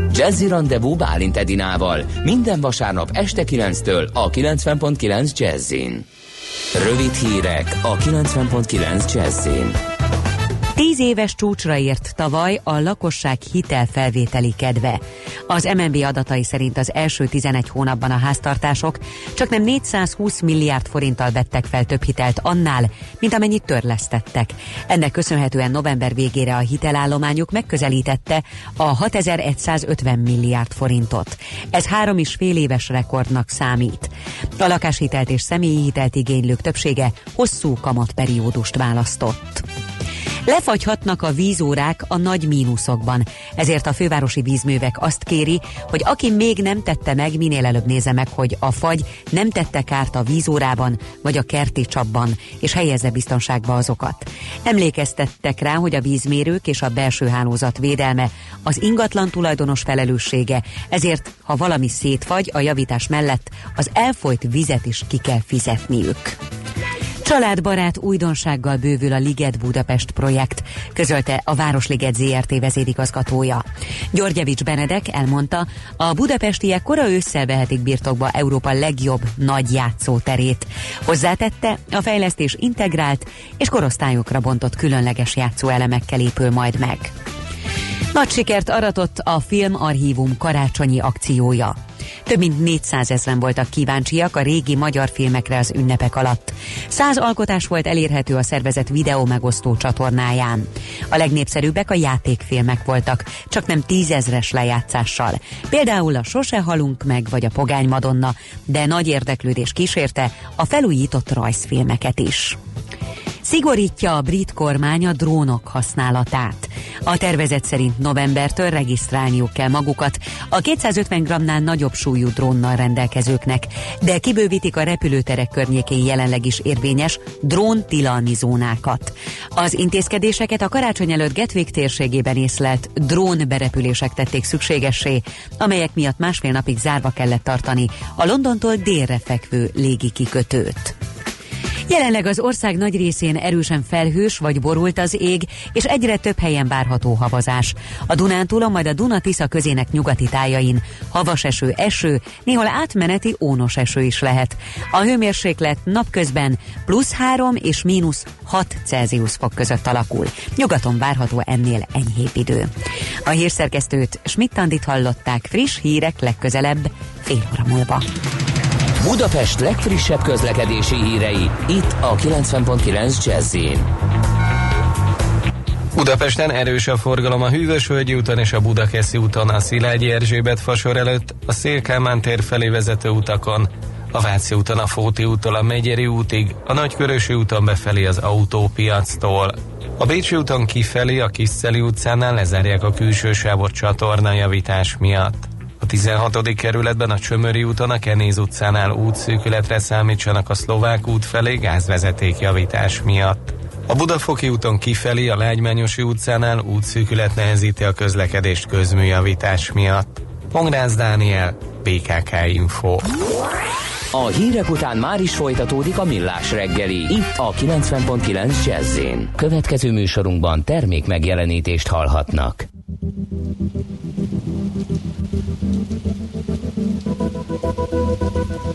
Jazzy Rendezvous Bálint Edinával minden vasárnap este 9-től a 90.9 Jazzin. Rövid hírek a 90.9 Jazzin. Tíz éves csúcsra ért tavaly a lakosság hitelfelvételi kedve. Az MNB adatai szerint az első 11 hónapban a háztartások csak nem 420 milliárd forinttal vettek fel több hitelt annál, mint amennyit törlesztettek. Ennek köszönhetően november végére a hitelállományuk megközelítette a 6150 milliárd forintot. Ez három és fél éves rekordnak számít. A lakáshitelt és személyi hitelt igénylők többsége hosszú kamatperiódust választott. Lefagyhatnak a vízórák a nagy mínuszokban, ezért a fővárosi vízművek azt kéri, hogy aki még nem tette meg, minél előbb nézze meg, hogy a fagy nem tette kárt a vízórában vagy a kerti csapban, és helyezze biztonságba azokat. Emlékeztettek rá, hogy a vízmérők és a belső hálózat védelme az ingatlan tulajdonos felelőssége, ezért ha valami szétfagy, a javítás mellett az elfolyt vizet is ki kell fizetniük. Családbarát újdonsággal bővül a Liget Budapest projekt, közölte a Városliget ZRT vezérigazgatója. Györgyevics Benedek elmondta, a budapestiek kora ősszel vehetik birtokba Európa legjobb nagy játszóterét. Hozzátette, a fejlesztés integrált és korosztályokra bontott különleges játszóelemekkel épül majd meg. Nagy sikert aratott a Filmarchívum karácsonyi akciója. Több mint 400 ezeren voltak kíváncsiak a régi magyar filmekre az ünnepek alatt. Száz alkotás volt elérhető a szervezet videó megosztó csatornáján. A legnépszerűbbek a játékfilmek voltak, csak nem tízezres lejátszással. Például a Sose halunk meg, vagy a Pogány Madonna, de nagy érdeklődés kísérte a felújított rajzfilmeket is szigorítja a brit kormány a drónok használatát. A tervezet szerint novembertől regisztrálniuk kell magukat a 250 g-nál nagyobb súlyú drónnal rendelkezőknek, de kibővítik a repülőterek környékén jelenleg is érvényes drón tilalmi zónákat. Az intézkedéseket a karácsony előtt Getwick térségében észlelt drón berepülések tették szükségessé, amelyek miatt másfél napig zárva kellett tartani a Londontól délre fekvő légi kikötőt. Jelenleg az ország nagy részén erősen felhős vagy borult az ég, és egyre több helyen várható havazás. A Dunántúlon, majd a Duna-Tisza közének nyugati tájain havas eső, eső, néhol átmeneti ónos eső is lehet. A hőmérséklet napközben plusz 3 és mínusz 6 Celsius fok között alakul. Nyugaton várható ennél enyhébb idő. A hírszerkesztőt Schmidt-Tandit hallották friss hírek legközelebb fél óra múlva. Budapest legfrissebb közlekedési hírei, itt a 90.9 jazz Budapesten erős a forgalom a Hűvösvölgyi úton és a Budakeszi úton, a Szilágyi Erzsébet fasor előtt, a Szélkámán tér felé vezető utakon, a Váci úton a Fóti úttól a Megyeri útig, a Nagykörösi úton befelé az autópiactól. A Bécsi úton kifelé a Kiszeli utcánál lezárják a külső sávot csatorna javítás miatt. A 16. kerületben a Csömöri úton a Kenéz utcánál útszűkületre számítsanak a szlovák út felé gázvezeték javítás miatt. A Budafoki úton kifelé a Lágymányosi utcánál útszűkület nehezíti a közlekedést közműjavítás miatt. Pongrász Dániel, PKK Info. A hírek után már is folytatódik a millás reggeli. Itt a 90.9 jazz Következő műsorunkban termék megjelenítést hallhatnak.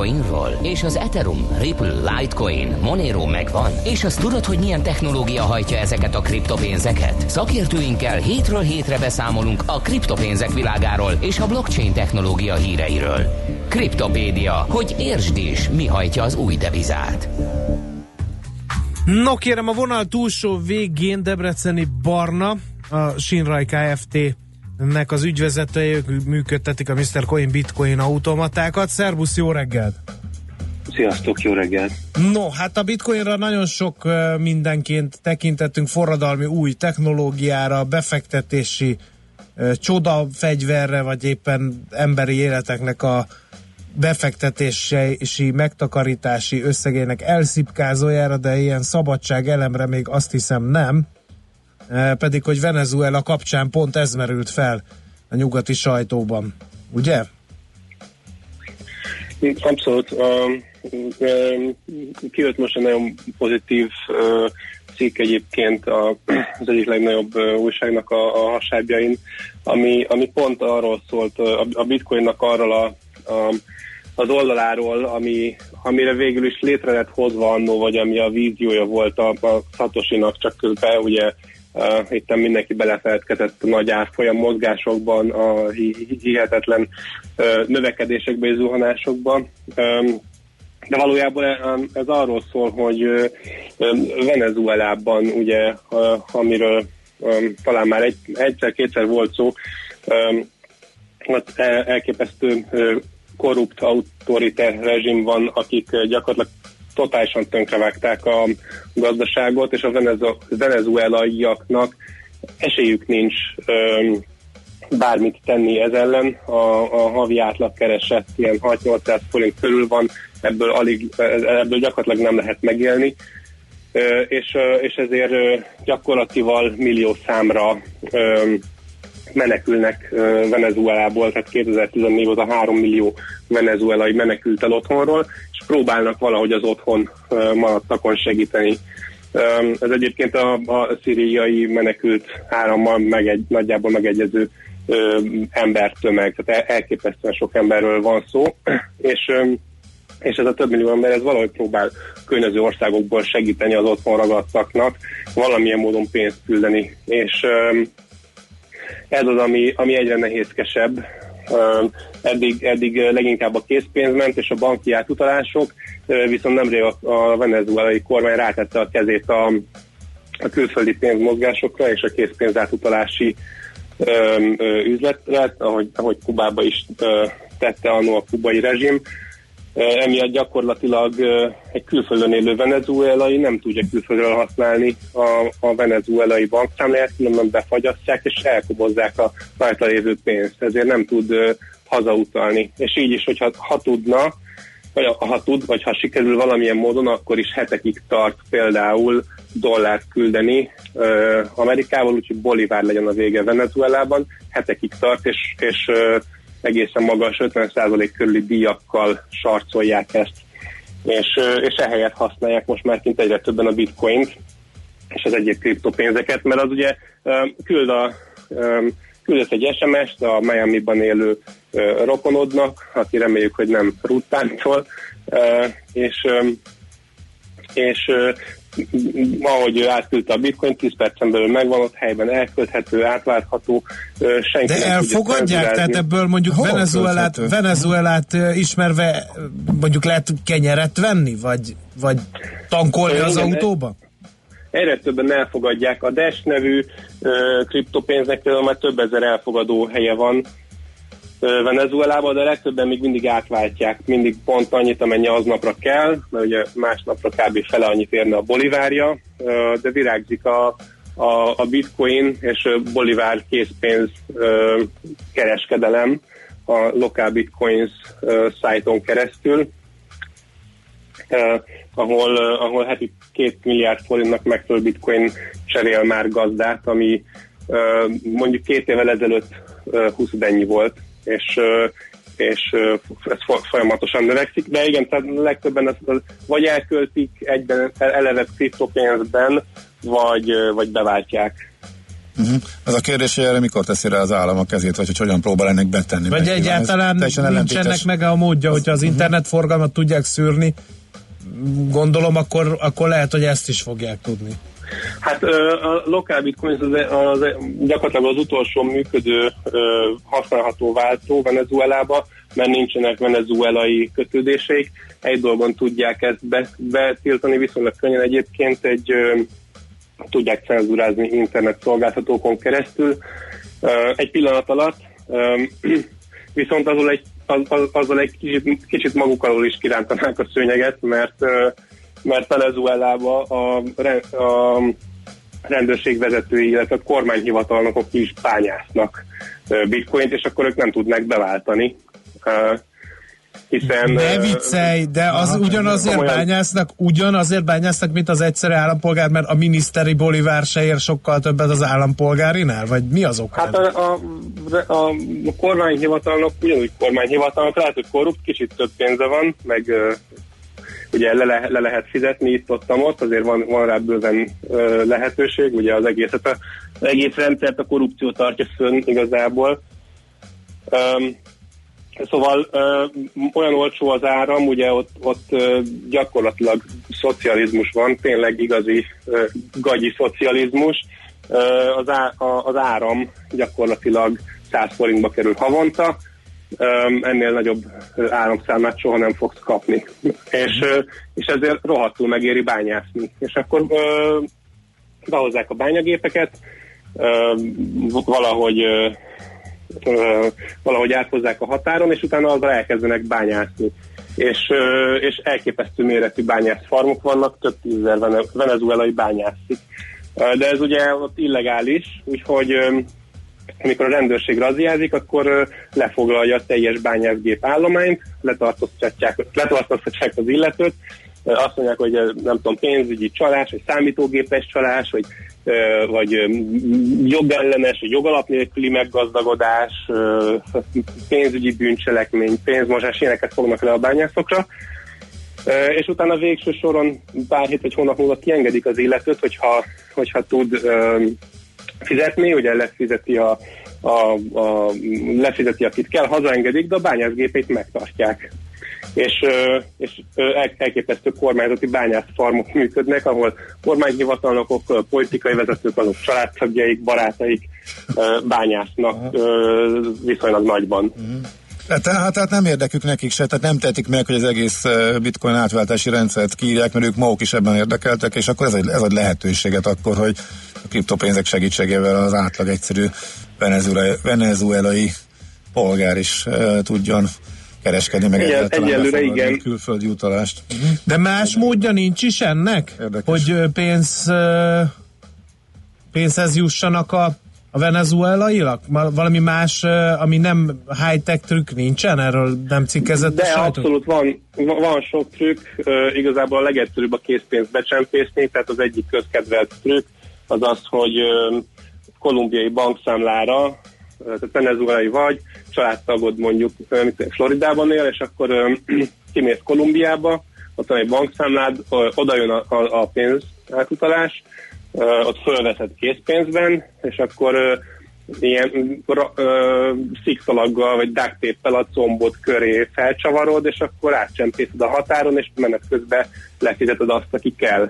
Bitcoinról? És az Ethereum, Ripple, Litecoin, Monero megvan? És azt tudod, hogy milyen technológia hajtja ezeket a kriptopénzeket? Szakértőinkkel hétről hétre beszámolunk a kriptopénzek világáról és a blockchain technológia híreiről. Kriptopédia, hogy értsd is, mi hajtja az új devizát. No kérem, a vonal túlsó végén Debreceni Barna, a Sinraj Kft nek az ügyvezetője, ők működtetik a Mr. Coin Bitcoin automatákat. Szerbusz, jó reggelt! Sziasztok, jó reggelt! No, hát a bitcoinra nagyon sok mindenként tekintettünk forradalmi új technológiára, befektetési csoda fegyverre, vagy éppen emberi életeknek a befektetési, megtakarítási összegének elszipkázójára, de ilyen szabadság elemre még azt hiszem nem. Pedig, hogy Venezuela kapcsán pont ez merült fel a nyugati sajtóban. Ugye? Abszolút. Kijött most egy nagyon pozitív cikk egyébként az egyik legnagyobb újságnak a, a hasábjain, ami, ami pont arról szólt, a bitcoinnak arról a, a az oldaláról, ami, amire végül is létre lett hozva annó, vagy ami a víziója volt a, a Szatosinak, csak közben ugye uh, itt mindenki belefeledkezett a nagy árfolyam mozgásokban, a hihetetlen uh, növekedésekben és zuhanásokban. Um, de valójában ez arról szól, hogy Venezuelában, ugye, amiről talán már egy, egyszer-kétszer volt szó, ott elképesztő korrupt, autoriter rezsim van, akik gyakorlatilag totálisan tönkrevágták a gazdaságot, és a venezuelaiaknak esélyük nincs bármit tenni ez ellen. A, a havi átlagkereset ilyen 6-800 forint körül van, ebből, alig, ebből gyakorlatilag nem lehet megélni, és, és ezért gyakorlatival millió számra menekülnek Venezuelából, tehát 2014 óta 3 millió venezuelai menekült el otthonról, és próbálnak valahogy az otthon maradtakon segíteni. Ez egyébként a, a szíriai menekült árammal meg egy, nagyjából megegyező embertömeg, tehát elképesztően sok emberről van szó, és és ez a több millió ember ez valahogy próbál környező országokból segíteni az otthon ragadtaknak, valamilyen módon pénzt küldeni, és ez az, ami, ami egyre nehézkesebb. Eddig, eddig leginkább a készpénz ment, és a banki átutalások, viszont nemrég a, a venezuelai kormány rátette a kezét a, a külföldi pénzmozgásokra és a készpénz átutalási üzletre, ahogy, ahogy Kubába is tette annó a kubai rezsim, emiatt gyakorlatilag egy külföldön élő venezuelai nem tudja külföldről használni a, a venezuelai bankszámláját, különben befagyasztják és elkobozzák a rajta lévő pénzt, ezért nem tud hazautalni. És így is, hogyha ha tudna, vagy ha tud, vagy ha sikerül valamilyen módon, akkor is hetekig tart például dollárt küldeni uh, Amerikával, úgyhogy bolivár legyen a vége Venezuelában, hetekig tart, és, és uh, egészen magas 50% körüli díjakkal sarcolják ezt, és, és ehelyett használják most már kint egyre többen a bitcoint és az egyéb kriptopénzeket, mert az ugye küld a, küldött egy SMS-t a Miami-ban élő rokonodnak, aki reméljük, hogy nem ruttántól, és, és ahogy ő átküldte a bitcoin, 10 percen belül megvan, ott helyben elkölthető, átváltható, senki De elfogadják? Tehát ebből mondjuk Venezuelát, Venezuelát ismerve mondjuk lehet kenyeret venni, vagy, vagy tankolni az autóba? Egyre többen elfogadják. A Dash nevű kriptopénznek például már több ezer elfogadó helye van, Venezuelában, de legtöbben még mindig átváltják, mindig pont annyit, amennyi aznapra kell, mert ugye másnapra kb. fele annyit érne a bolivárja, de virágzik a, a, a bitcoin és bolivár készpénz kereskedelem a Local Bitcoins szájton keresztül, ahol, ahol heti két milliárd forintnak megfelelő bitcoin cserél már gazdát, ami mondjuk két évvel ezelőtt 20 ennyi volt, és és ez folyamatosan növekszik, de igen, tehát legtöbben ezt vagy elköltik egyben eleve kriptopénzben, vagy, vagy beváltják. Uh-huh. Az a kérdés, hogy erre mikor teszi rá az állam a kezét, vagy hogy hogyan próbál ennek betenni. Vagy meg. egyáltalán nincsenek meg a módja, hogyha az internetforgalmat tudják szűrni, gondolom, akkor, akkor lehet, hogy ezt is fogják tudni. Hát a lokál bitcoin az, az gyakorlatilag az utolsó működő használható váltó Venezuelába, mert nincsenek venezuelai kötődéseik. Egy dolgon tudják ezt betiltani, viszonylag könnyen egyébként egy tudják cenzurázni internet szolgáltatókon keresztül. Egy pillanat alatt viszont azon egy, az, az, azzal egy kicsit, kicsit maguk alól is kirántanák a szőnyeget, mert mert Venezuelába a, a rendőrség vezetői, illetve a kormányhivatalnokok is bányásznak bitcoint, és akkor ők nem tudnak beváltani. Hiszen, ne viccelj, de az ugyanazért komolyan... bányásznak, ugyanazért bányásznak, mint az egyszerű állampolgár, mert a miniszteri bolivár se ér sokkal többet az állampolgárinál? Vagy mi az ok? Hát a, a, a, a kormányhivatalnok ugyanúgy kormányhivatalnok, lehet, hogy korrupt, kicsit több pénze van, meg ugye le, le, le lehet fizetni itt ott, ott azért van, van rá bőven ö, lehetőség, ugye az egész, az egész rendszert a korrupció tartja fönn igazából. Um, Szóval ö, olyan olcsó az áram, ugye ott, ott ö, gyakorlatilag szocializmus van, tényleg igazi ö, gagyi szocializmus. Ö, az, á, a, az áram gyakorlatilag 100 forintba kerül havonta, ennél nagyobb áramszámát soha nem fogsz kapni. És, és ezért rohadtul megéri bányászni. És akkor behozzák a bányagépeket, valahogy valahogy áthozzák a határon, és utána azzal elkezdenek bányászni. És, és elképesztő méretű bányászfarmok vannak, több tízezer venezuelai bányászik. De ez ugye ott illegális, úgyhogy amikor a rendőrség raziázik, akkor lefoglalja a teljes bányászgép állományt, letartóztatják, letartóztatják az illetőt, azt mondják, hogy nem tudom, pénzügyi csalás, vagy számítógépes csalás, vagy, vagy jogellenes, vagy jogalap nélküli meggazdagodás, pénzügyi bűncselekmény, pénzmosás, ilyeneket fognak le a bányászokra. És utána végső soron pár hét vagy hónap múlva kiengedik az illetőt, hogyha, hogyha tud fizetni, ugye lefizeti a, a, a, lefizeti, akit kell, hazaengedik, de a bányászgépét megtartják. És, és elképesztő kormányzati bányászfarmok működnek, ahol kormányhivatalnokok, politikai vezetők, azok családtagjaik, barátaik bányásznak viszonylag nagyban. Tehát, tehát nem érdekük nekik se, tehát nem tetik meg, hogy az egész bitcoin átváltási rendszert kiírják, mert ők maguk is ebben érdekeltek, és akkor ez egy, ez egy lehetőséget akkor, hogy a kriptopénzek segítségével az átlag egyszerű venezuelai, venezuelai polgár is uh, tudjon kereskedni, meg Igen, egyelőre igen. külföldi utalást. De más módja nincs is ennek? Érdekes. Hogy pénz, pénzhez jussanak a, a venezuelaiak? Valami más, ami nem high-tech trükk nincsen? Erről nem cikkezett De abszolút van, van sok trükk. Igazából a legegyszerűbb a készpénzt becsempészni, tehát az egyik közkedvelt trükk az az, hogy kolumbiai bankszámlára, tehát venezuelai vagy, családtagod mondjuk Floridában él, és akkor kimész Kolumbiába, ott van egy bankszámlád, oda jön a, a, a pénz átutalás, ott fölveszed készpénzben, és akkor ilyen szikszalaggal vagy duct a combot köré felcsavarod, és akkor átcsempészed a határon, és menet közben lefizeted azt, aki kell.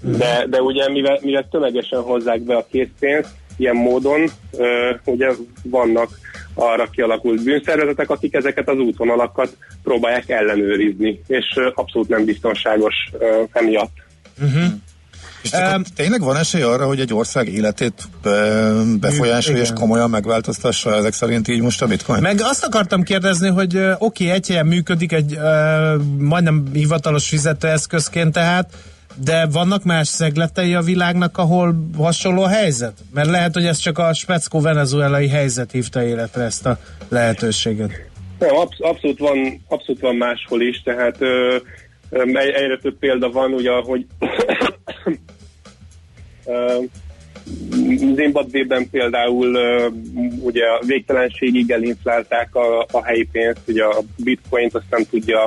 De, de ugye mivel, mivel tömegesen hozzák be a készpénzt, ilyen módon uh, ugye vannak arra kialakult bűnszervezetek, akik ezeket az útvonalakat próbálják ellenőrizni, és uh, abszolút nem biztonságos uh, emiatt. Uh-huh. És um, tényleg van esély arra, hogy egy ország életét befolyásolja és komolyan megváltoztassa ezek szerint így most a bitcoin? Meg azt akartam kérdezni, hogy oké, okay, egy helyen működik egy uh, majdnem hivatalos fizetőeszközként tehát, de vannak más szegletei a világnak, ahol hasonló a helyzet? Mert lehet, hogy ez csak a speckó venezuelai helyzet hívta életre ezt a lehetőséget. Nem, absz- abszolút, van, abszolút van máshol is, tehát ö, ö, egyre több példa van, ugye, hogy Zimbabwe-ben például ugye a végtelenségig elinflálták a, a helyi pénzt, ugye a bitcoint azt nem tudja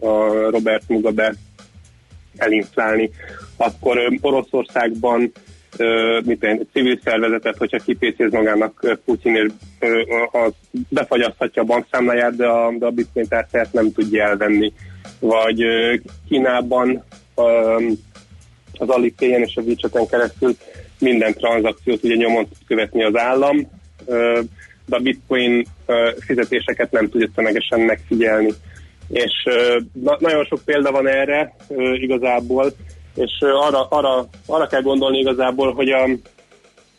a Robert Mugabe elinflálni. Akkor Oroszországban mit egy civil szervezetet, hogyha kipécéz magának Putin, és az befagyaszthatja a bankszámláját, de a, de a bitcoin tárcáját nem tudja elvenni. Vagy Kínában az Alipay-en és a wechat keresztül minden tranzakciót ugye nyomon követni az állam, de a bitcoin fizetéseket nem tudja tömegesen megfigyelni. És na, nagyon sok példa van erre igazából, és arra, arra, arra kell gondolni igazából, hogy a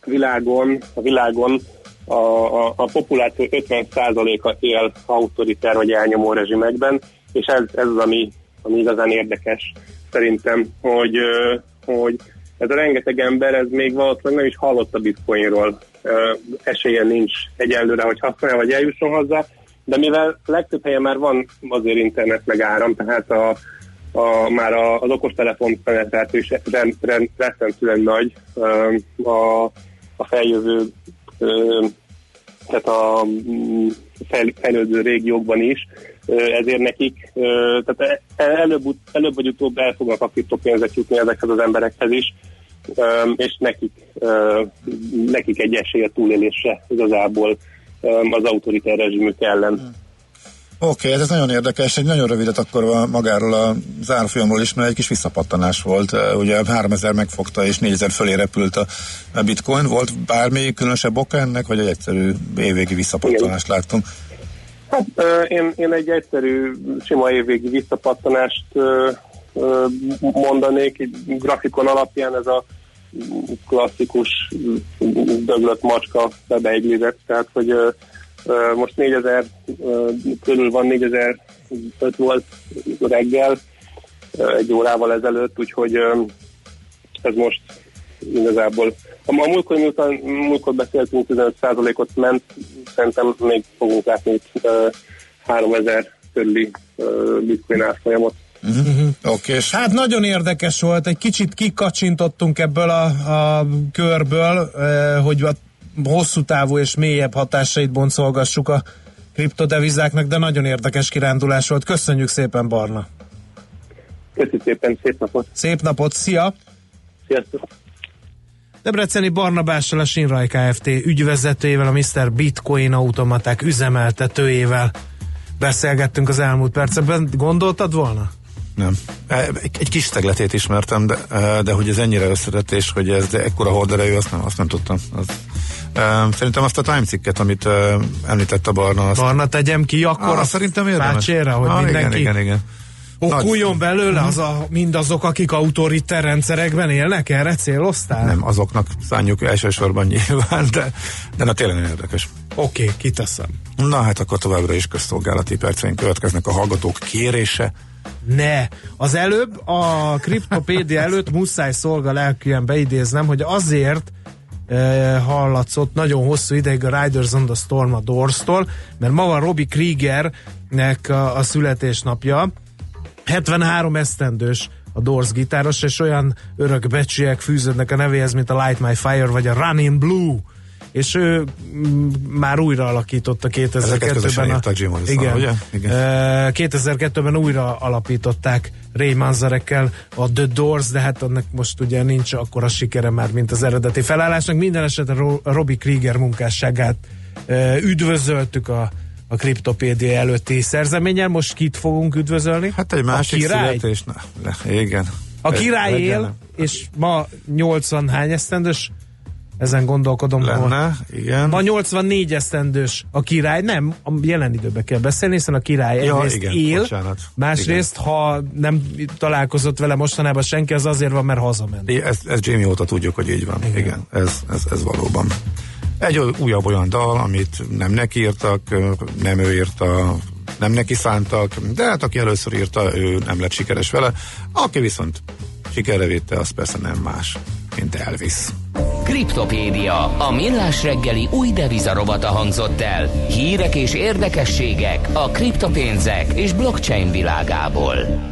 világon, a világon a, a, a populáció 50%-a él autoriter vagy elnyomó rezsimekben, és ez, ez az, ami, ami igazán érdekes szerintem, hogy, hogy ez a rengeteg ember, ez még valószínűleg nem is hallott a bitcoinról. Esélye nincs egyelőre, hogy használja, vagy eljusson hozzá, de mivel legtöbb helyen már van azért internet meg áram, tehát a, a, már a, az okostelefon penetráció is rend, rend, rettentően nagy, a, a feljövő, tehát a mm, fejlődő régiókban is, ezért nekik, tehát e, előbb, előbb vagy utóbb el fognak a kriptopénzek jutni ezekhez az emberekhez is, és nekik, nekik egy esély a túlélésre igazából az autoritár rezsimük ellen. Hmm. Oké, okay, ez nagyon érdekes. Egy nagyon rövidet akkor magáról a zárfolyamról is, mert egy kis visszapattanás volt. Ugye 3000 megfogta és 4000 fölé repült a bitcoin. Volt bármi különösebb oka ennek, vagy egy egyszerű évvégi visszapattanást Igen. Hát én, én egy egyszerű, sima évvégi visszapattanást mondanék, egy grafikon alapján ez a klasszikus döglött macska bebeiglézett, tehát hogy most 4000 körül van, 4005 volt reggel, egy órával ezelőtt, úgyhogy ez most igazából. A múltkor, miután múltkor beszéltünk, 15%-ot ment, szerintem még fogunk látni 3000 körüli bitcoin árfolyamot. Uh-huh. Okay. Hát nagyon érdekes volt, egy kicsit kikacsintottunk ebből a, a körből, hogy a hosszú távú és mélyebb hatásait boncolgassuk a kriptodevizáknak, de nagyon érdekes kirándulás volt. Köszönjük szépen, Barna! Köszönjük szépen, szép napot! Szép napot, szia! Sziasztok! Debreceni Barnabással a Sinraj Kft. ügyvezetőjével, a Mr. Bitcoin automaták üzemeltetőjével beszélgettünk az elmúlt percekben. Gondoltad volna? Nem. E, egy kis tegletét ismertem, de, e, de hogy ez ennyire összetett, és hogy ez de ekkora horderejű, azt nem, azt nem tudtam. Az, uh, szerintem azt a Time cikket, amit említett a Barna. Azt... Barna tegyem ki akkor ah, a szerintem érdemes. Fácsére, hogy ah, mindenki igen, igen, igen. Okuljon Nagy... belőle az a, mindazok, akik autoriter rendszerekben élnek? Erre céloztál? Nem, azoknak szánjuk elsősorban nyilván, de, de na tényleg érdekes. Oké, okay, kiteszem. Na hát akkor továbbra is közszolgálati perceink következnek a hallgatók kérése ne. Az előbb a kriptopédia előtt muszáj szolga lelkűen beidéznem, hogy azért e, hallatszott nagyon hosszú ideig a Riders on the Storm a Doors-tól, mert ma van Robbie Kriegernek a, a születésnapja. 73 esztendős a Doors gitáros, és olyan örök becsülyek fűződnek a nevéhez, mint a Light My Fire, vagy a Running Blue és ő m- már újra alakította 2002-ben. A, Jim Morrison, igen, ugye? igen. 2002-ben újra alapították Ray Manzarekkel a The Doors, de hát annak most ugye nincs akkora sikere már, mint az eredeti felállásnak. Minden esetre Ro- Robbie Krieger munkásságát üdvözöltük a a kriptopédia előtti szerzeményen. Most kit fogunk üdvözölni? Hát egy másik születés, na, igen. A király él, és ma 80 hány esztendős? Ezen gondolkodom. Lenne, igen. Ma 84 esztendős a király, nem, a jelen időben kell beszélni, hiszen a király ja, egyrészt igen, él, bocsánat. másrészt, igen. ha nem találkozott vele mostanában senki, az azért van, mert hazament. Ezt, ezt Jamie óta tudjuk, hogy így van. Igen, igen ez, ez, ez valóban. Egy újabb olyan dal, amit nem neki írtak, nem ő írta, nem neki szántak, de hát aki először írta, ő nem lett sikeres vele. Aki viszont sikerre vitte, az persze nem más, mint Elvis. Kriptopédia, a millás reggeli új devizarobata hangzott el. Hírek és érdekességek a kriptopénzek és blockchain világából.